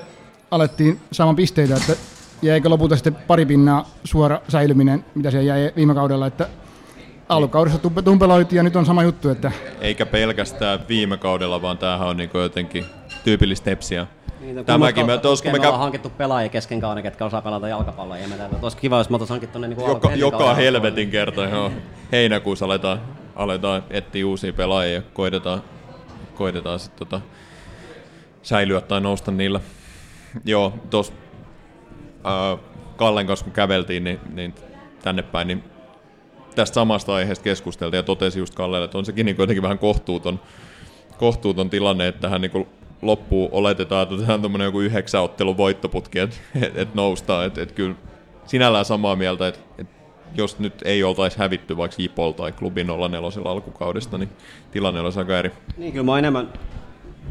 alettiin saamaan pisteitä, että jäikö lopulta sitten pari pinnaa suora säilyminen, mitä se jäi viime kaudella, että alkukaudessa tumpe- tumpeloitiin ja nyt on sama juttu, että Eikä pelkästään viime kaudella, vaan tämähän on niinku jotenkin tyypillistä tepsiä. Niin, Tämäkin, me, kun me kä- hankittu pelaajia kesken kauden, ketkä osaa pelata jalkapalloa. Ja me täytyy, olisi kiva, jos me oltaisiin hankittu ne niin kuin joka, joka helvetin kerta, joo. Heinäkuussa aletaan, aletaan etsiä uusia pelaajia ja koitetaan, koitetaan sitten tota, säilyä tai nousta niillä. Joo, tuossa Kallen kanssa kun käveltiin niin, niin tänne päin, niin tästä samasta aiheesta keskusteltiin ja totesi just Kallelle, että on sekin niin jotenkin vähän kohtuuton, kohtuuton tilanne, että hän niin loppuu oletetaan, että otetaan tuommoinen joku yhdeksän ottelun voittoputki, että et, et noustaan, että et kyllä sinällään samaa mieltä, että et jos nyt ei oltaisi hävitty vaikka Jipol tai klubin 04 alkukaudesta, niin tilanne olisi aika eri. Niin kyllä mä enemmän,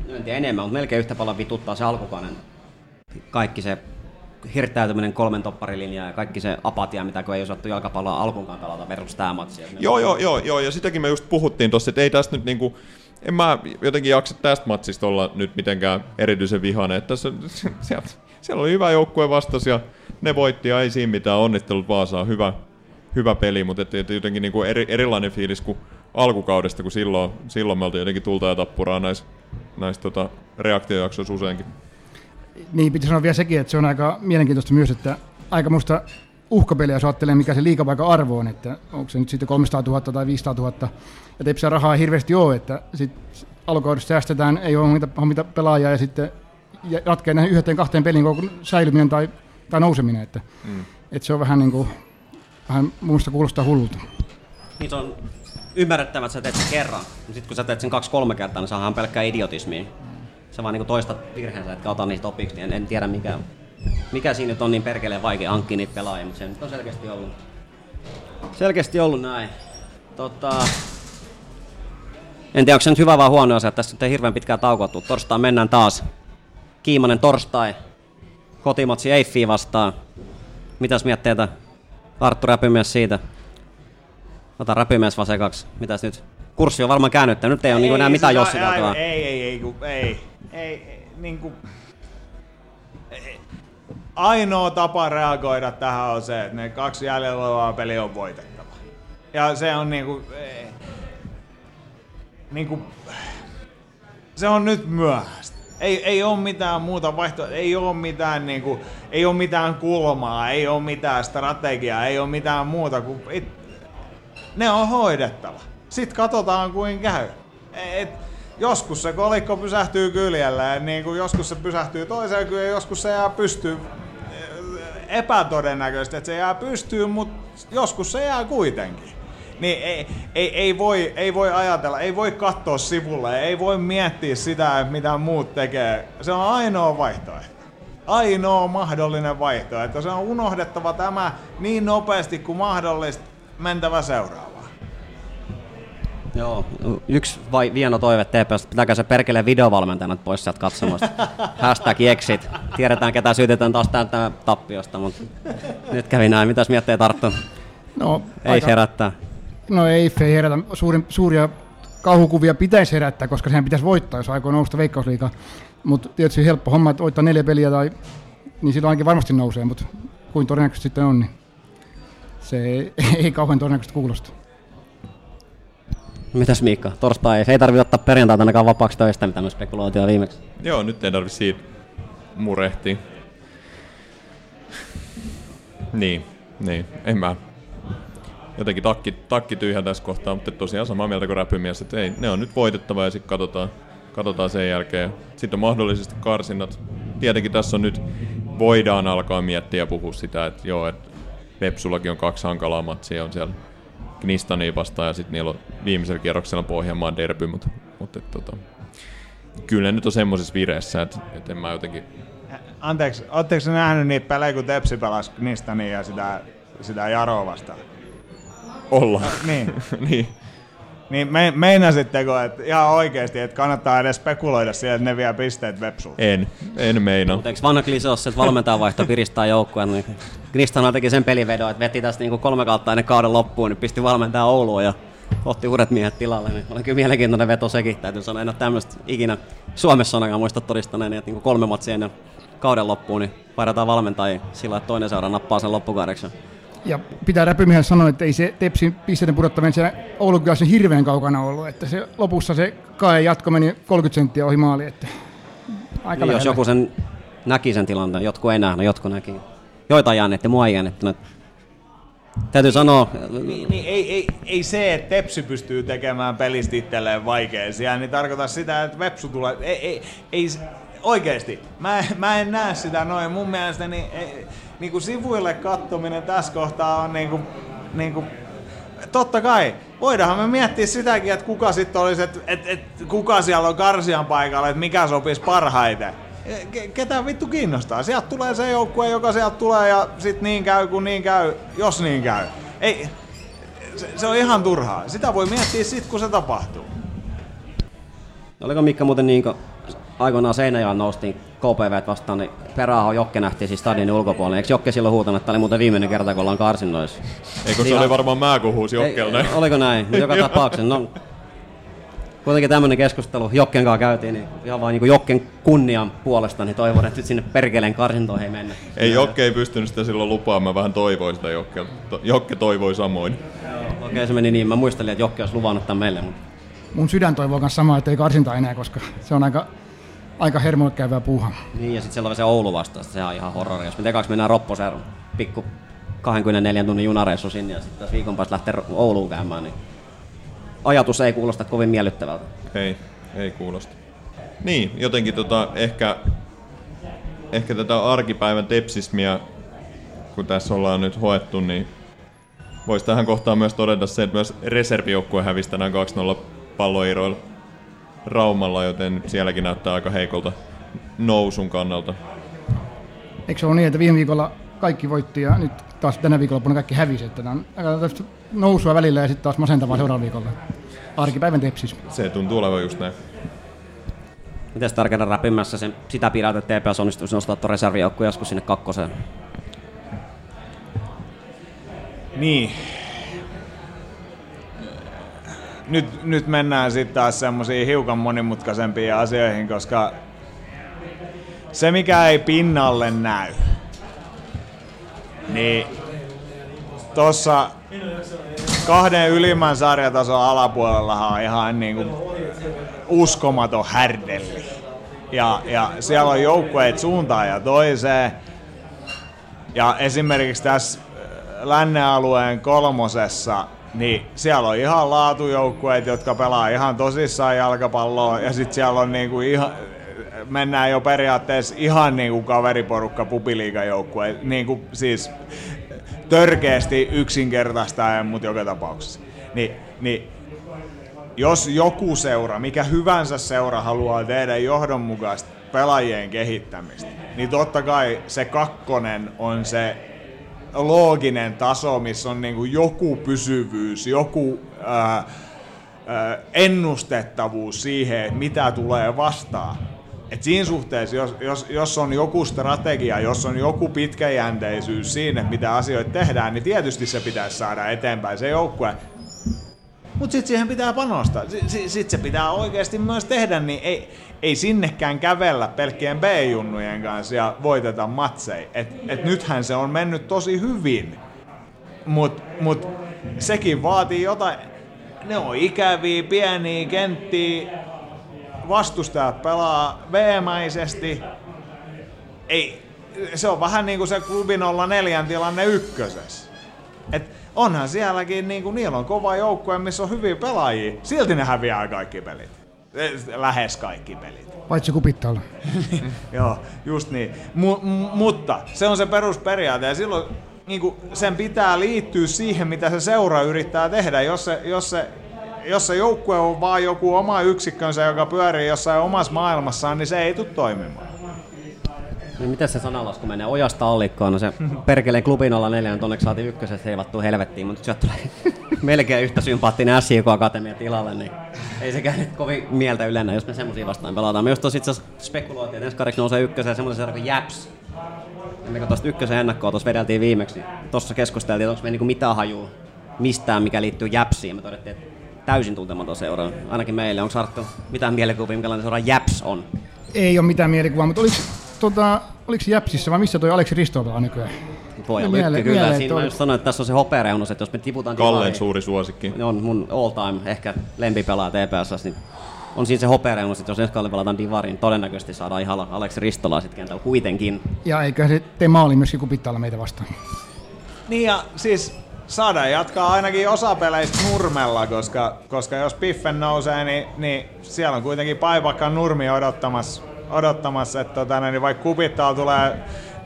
en tiedä enemmän, mutta melkein yhtä paljon vituttaa se alkukauden. Kaikki se hirttäytyminen kolmen topparilinjaa ja kaikki se apatia, mitä kun ei osattu jalkapalloa alkuunkaan pelata versus tämä matsi. Joo, joo, joo, joo, ja sitäkin me just puhuttiin tuossa, että ei tästä nyt niinku, en mä jotenkin jaksa tästä matsista olla nyt mitenkään erityisen vihainen. Että tässä, siellä, siellä oli hyvä joukkue vastas ja ne voitti ja ei siinä mitään. Onnittelut Vaasaan, hyvä, hyvä peli, mutta et, et jotenkin niinku eri, erilainen fiilis kuin alkukaudesta, kun silloin, silloin me oltiin jotenkin tulta ja tappuraa näissä näis, tota, reaktiojaksoissa useinkin. Niin, piti sanoa vielä sekin, että se on aika mielenkiintoista myös, että aika musta uhkapeliä, jos ajattelee, mikä se liikapaikan arvo on, että onko se nyt sitten 300 000 tai 500 000, ja Tepsiä rahaa ei hirveästi ole, että sitten alkukaudessa säästetään, ei ole mitä, mitä pelaajia, ja sitten ja ratkee näihin yhteen kahteen peliin koko säilyminen tai, tai nouseminen, että, mm. että se on vähän niin kuin, vähän muusta kuulostaa hullulta. Niin se on ymmärrettävä, että sä teet sen kerran, mutta sitten kun sä teet sen kaksi-kolme kertaa, niin sehän on pelkkää idiotismia. Sä vaan niin toistat virheensä, etkä ota niistä opiksi, niin en, en tiedä mikä, mikä siinä nyt on niin perkeleen vaikea hankkia niitä pelaajia, mutta se nyt on selkeästi ollut, selkeästi ollut näin. Tota, en tiedä, onko se nyt hyvä vai huono asia, että tässä nyt ei hirveän pitkään taukoa Torstai mennään taas. Kiimanen torstai. Kotimatsi Eiffiä vastaan. Mitäs mietteitä Arttu Räpymies siitä? Ota Räpymies vasekaksi. Mitäs nyt? Kurssi on varmaan käännyttänyt. Nyt ei ole niin enää mitään jossiteltavaa. Ei, ei, ei, ei, ei, ei, ei, niin kuin, ainoa tapa reagoida tähän on se, että ne kaksi jäljellä olevaa peli on voitettava. Ja se on niinku, niinku, se on nyt myöhäistä. Ei, ei ole mitään muuta vaihtoehtoa, ei ole mitään, niinku, ei ole mitään kulmaa, ei ole mitään strategiaa, ei ole mitään muuta kuin it, ne on hoidettava. Sitten katsotaan kuin käy. Et, joskus se kolikko pysähtyy kyljellä ja niin kuin joskus se pysähtyy toiseen kyljeen, joskus se jää pystyy epätodennäköistä, että se jää pystyyn, mutta joskus se jää kuitenkin. Niin ei, ei, ei, voi, ei voi ajatella, ei voi katsoa sivulle, ei voi miettiä sitä, mitä muut tekee. Se on ainoa vaihtoehto. Ainoa mahdollinen vaihtoehto. Se on unohdettava tämä niin nopeasti kuin mahdollista mentävä seuraavaan. Joo, yksi vai, vieno toive TPS, pitääkö se perkele videovalmentajana pois sieltä katsomasta. Hashtag exit. Tiedetään, ketä syytetään taas täältä tappiosta, mutta nyt kävi näin. Mitäs miettii Tarttu? No, ei aika, herättää. No ei, ei herätä. Suurin, suuria kauhukuvia pitäisi herättää, koska sehän pitäisi voittaa, jos aikoo nousta veikkausliikaa. Mutta tietysti helppo homma, että voittaa neljä peliä, tai, niin silloin ainakin varmasti nousee, mutta kuin todennäköisesti sitten on, niin se ei, ei kauhean todennäköisesti kuulosta. Mitäs Miikka, torstai, ei tarvitse ottaa perjantaita ainakaan vapaaksi töistä, mitä me spekuloitiin viimeksi. Joo, nyt ei tarvitse siitä murehtia. niin, niin, en mä. Jotenkin takki, takki tyhjä tässä kohtaa, mutta tosiaan samaa mieltä kuin räpymies, että ei, ne on nyt voitettava ja sitten katsotaan, katsotaan sen jälkeen. Sitten on mahdollisesti karsinnat. Tietenkin tässä on nyt, voidaan alkaa miettiä ja puhua sitä, että joo, että Vepsullakin on kaksi hankalaa matsia, on siellä Knistania vastaan ja sitten niillä on viimeisellä kierroksella Pohjanmaan derby, mutta, mutta et, tota, kyllä nyt on semmoisessa vireessä, että, että en mä jotenkin... Anteeksi, ootteko nähnyt niitä pelejä, kun Tepsi pelasi Knistania ja sitä, sitä Jaroa vastaan? Olla. niin. niin. Niin me, meinasitteko, että ihan oikeasti, että kannattaa edes spekuloida siihen, että ne vie pisteet Vepsuun? En, en meina. Mutta eikö vanha klise ole se, että valmentajan vaihto piristää joukkueen? Niin Kristana teki sen pelivedon, että veti tästä niinku kolme kautta ennen kauden loppuun, niin pisti valmentajan Ouluun ja otti uudet miehet tilalle. Niin oli kyllä mielenkiintoinen veto sekin, täytyy sanoa. En ole tämmöistä ikinä Suomessa ainakaan muista todistaneen, että niinku kolme matsia ennen kauden loppuun, niin vaihdetaan valmentajia sillä, että toinen seura nappaa sen loppukaudeksi. Ja pitää räpymiehen sanoa, että ei se Tepsin pisteiden pudottaminen siellä Oulun kylässä hirveän kaukana ollut. Että se lopussa se kae jatko meni 30 senttiä ohi maali. Että aika niin, jos joku sen näki sen tilanteen, jotkut ei nähnyt, jotkut näki. Joitain jännitti, mua ei jännittänyt. Täytyy sanoa... Niin, niin, ei, ei, ei se, että Tepsi pystyy tekemään pelistä itselleen vaikeasia, niin tarkoita sitä, että Vepsu tulee... Ei, ei, ei, oikeesti, mä, mä en näe sitä noin. Mun mielestä niin, ei, niin kuin sivuille kattominen tässä kohtaa on niin kuin, niin kuin, totta kai, voidaanhan me miettiä sitäkin, että kuka sitten olisi, että et, et, kuka siellä on karsian paikalla, että mikä sopisi parhaiten. Ketä vittu kiinnostaa? Sieltä tulee se joukkue, joka sieltä tulee ja sitten niin käy kun niin käy, jos niin käy. Ei, se, se on ihan turhaa. Sitä voi miettiä sitten, kun se tapahtuu. Oliko Mikka muuten niin aikoinaan Seinäjoella noustiin KPV vastaan, niin peräaho Jokke nähtiin siis stadionin ulkopuolella. Eikö Jokke silloin huutanut, että tämä oli muuten viimeinen kerta, kun ollaan karsinnoissa? Eikö se oli varmaan mä, kun huusi Jokkelle Oliko näin? Joka tapauksessa. No, kuitenkin tämmöinen keskustelu Jokken kanssa käytiin, niin ihan vain niin Jokken kunnian puolesta, niin toivon, että sinne perkeleen karsintoihin ei mennä. Ei Jokke ei pystynyt sitä silloin lupaamaan, mä vähän toivoin sitä Jokke. Jokke toivoi samoin. Okei, okay, se meni niin. Mä muistelin, että Jokke olisi luvannut tämän meille, mutta Mun sydän toivoo myös samaa, että ei karsinta enää, koska se on aika, aika hermolle käyvää puuhaa. niin, ja sitten siellä on se Oulu vasta, se on ihan horrori. Jos me tekaaks mennään Ropposeen pikku 24 tunnin junareissu sinne ja sitten taas viikon päästä lähtee Ouluun käymään, niin ajatus ei kuulosta kovin miellyttävältä. Ei, ei kuulosta. Niin, jotenkin tota, ehkä, ehkä tätä arkipäivän tepsismiä, kun tässä ollaan nyt hoettu, niin voisi tähän kohtaan myös todeta se, että myös reservijoukkue hävisi tänään 2-0 palloiroilla Raumalla, joten sielläkin näyttää aika heikolta nousun kannalta. Eikö se ole niin, että viime viikolla kaikki voitti ja nyt taas tänä viikonloppuna kaikki hävisi, että on nousua välillä ja sitten taas masentavaa seuraavalla viikolla. Arkipäivän tepsis. Se tuntuu olevan just näin. Mites tärkeänä räpimässä sen, sitä pidät, että TPS onnistuisi nostaa tuon reservijoukkueen joskus sinne kakkoseen? Niin. Nyt, nyt mennään sitten taas semmoisiin hiukan monimutkaisempiin asioihin, koska se mikä ei pinnalle näy, niin tuossa kahden ylimmän sarjatason alapuolella on ihan niin kuin uskomaton härdelli. Ja, ja siellä on joukkueet suuntaan ja toiseen. Ja esimerkiksi tässä äh, lännen alueen kolmosessa, niin siellä on ihan laatujoukkueet, jotka pelaa ihan tosissaan jalkapalloa, ja sitten siellä on niinku ihan, mennään jo periaatteessa ihan niinku kaveriporukka pupiliigajoukkue, niinku siis törkeästi yksinkertaistaen, mutta joka tapauksessa. Ni, niin jos joku seura, mikä hyvänsä seura haluaa tehdä johdonmukaista pelaajien kehittämistä, niin totta kai se kakkonen on se looginen taso, missä on niin joku pysyvyys, joku ää, ää, ennustettavuus siihen, että mitä tulee vastaan. Et siinä suhteessa, jos, jos, jos on joku strategia, jos on joku pitkäjänteisyys siinä, mitä asioita tehdään, niin tietysti se pitäisi saada eteenpäin se joukkue. Mutta sitten siihen pitää panostaa. Sitten se pitää oikeasti myös tehdä, niin ei, ei sinnekään kävellä pelkkien B-junnujen kanssa ja voiteta matseja. Et, et nythän se on mennyt tosi hyvin, mutta mut sekin vaatii jotain. Ne on ikäviä, pieniä kenttiä, vastustajat pelaa veemäisesti. Ei, se on vähän niin kuin se klubi 04 tilanne ykkösessä. Et onhan sielläkin, niin kuin, niillä on kova joukkue, missä on hyviä pelaajia. Silti ne häviää kaikki pelit. Eh, Lähes kaikki pelit. Paitsi kupittaalla. Joo, just niin. Mu- m- mutta se on se perusperiaate ja silloin niin kuin, sen pitää liittyä siihen, mitä se seura yrittää tehdä. Jos se, jos se, jos se joukkue on vaan joku oma yksikkönsä, joka pyörii jossain omassa maailmassaan, niin se ei tule toimimaan. Niin miten se sanalasku menee? Ojasta allikkoon, no se perkeleen klubi 04, nyt onneksi saatiin ykkösestä heivattua helvettiin, mutta sieltä tulee melkein yhtä sympaattinen SJK Akatemia tilalle, niin ei sekään nyt kovin mieltä ylennä, jos me semmoisia vastaan pelataan. Me just tuossa itse asiassa spekuloitiin, että ensi nousee ykköseen semmoisen seura kuin Japs. Ja kun tuosta ykkösen ennakkoa tuossa vedeltiin viimeksi, niin tuossa keskusteltiin, että onko me niinku mitään hajua mistään, mikä liittyy Japsiin. Me todettiin, että täysin tuntematon seura. Ainakin meille. Onko Arttu mitään mielikuvia, minkälainen seura Japs on? Ei ole mitään mielikuvaa, mutta oliko, tota, oliko Jäpsissä vai missä toi Aleksi Risto pelaa nykyään? Voi Miele- lykky kyllä. mieleen Siinä toi- mä just sanoin, että tässä on se hopeareunus, että jos me tiputaan Kallen divariin- suuri suosikki. On mun all time ehkä lempipelaaja TPS, niin on siinä se hopeareunus, että jos ensi kaudella pelataan divariin, niin todennäköisesti saadaan ihan Aleksi Ristolaa sitten kentällä kuitenkin. Ja eikä se tee maali myöskin kupittaalla meitä vastaan. Niin ja siis saadaan jatkaa ainakin osa peleistä nurmella, koska, koska jos Piffen nousee, niin, niin siellä on kuitenkin Paipakka nurmi odottamassa, odottamassa että tota, niin vaikka kupittaa tulee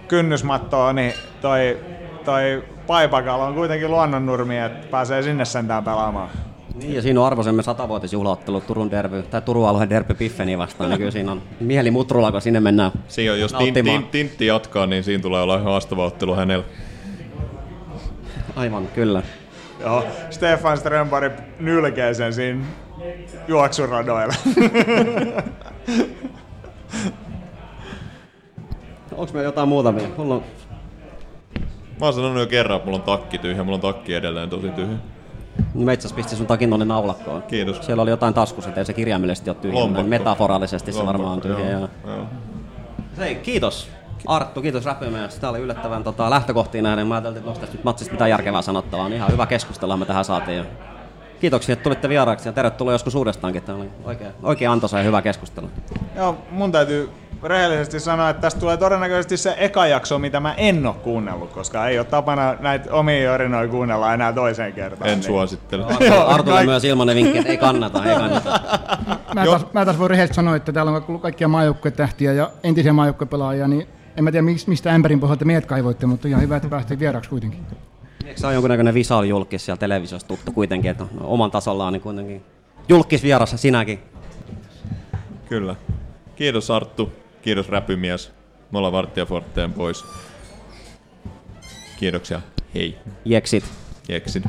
kynnysmattoa, niin toi, toi Paipakalla on kuitenkin luonnonnurmi, että pääsee sinne sentään pelaamaan. Niin, ja siinä on arvoisemme satavuotisjuhlaottelu Turun derby, tai Turun alueen derby Piffeni vastaan, niin kyllä siinä on mieli mutrulla, kun sinne mennään Siinä on, jos tin, nauttimaan. tin, Tintti jatkaa, niin siinä tulee olla ihan haastava ottelu hänellä. Aivan, kyllä. Joo, Stefan Strömbari nylkee sen siinä juoksuradoilla. Onko meillä jotain muuta vielä? Mulla on Mä oon sanonut jo kerran, että mulla on takki tyhjä, mulla on takki edelleen tosi tyhjä. Niin mä itse pistin sun takin tonne naulakkoon. Kiitos. Siellä oli jotain taskussa, ettei se kirjaimellisesti ole tyhjä, Lompakko. metaforaalisesti se varmaan on tyhjä. Joo, Joo. joo. Hei, kiitos. Arttu, kiitos räppimies. Tämä oli yllättävän tota, lähtökohtiin nähden. Mä ajattelin, että nostaisi nyt matsista mitään järkevää sanottavaa. Niin ihan hyvä keskustella me tähän saatiin. Kiitoksia, että tulitte vieraaksi ja tervetuloa joskus uudestaankin. Tämä oli oikein, oikein antoisa ja hyvä keskustelu. Joo, mun täytyy rehellisesti sanoa, että tästä tulee todennäköisesti se eka jakso, mitä mä en ole kuunnellut, koska ei ole tapana näitä omia jorinoja kuunnella enää toiseen kertaan. En niin- suosittele. Artulle kaik- myös ilmanen vinkki, että ei kannata, ei kannata. Mä taas, mä taas voin rehellisesti sanoa, että täällä on ollut kaikkia maajoukkuetähtiä ja entisiä maajoukkuepelaajia, niin en mä tiedä mis- mistä ämpärin pohjalta meidät kaivoitte, mutta ihan hyvä, että päästiin vieraksi kuitenkin. Eikö se ole jonkunnäköinen visual-julkis siellä televisiossa tuttu kuitenkin, että on oman tasollaan niin kuitenkin julkis vierassa sinäkin. Kyllä. Kiitos Arttu, kiitos räpymies. Me ollaan Varttia Forteen pois. Kiitoksia. Hei. Jeksit. Jeksin.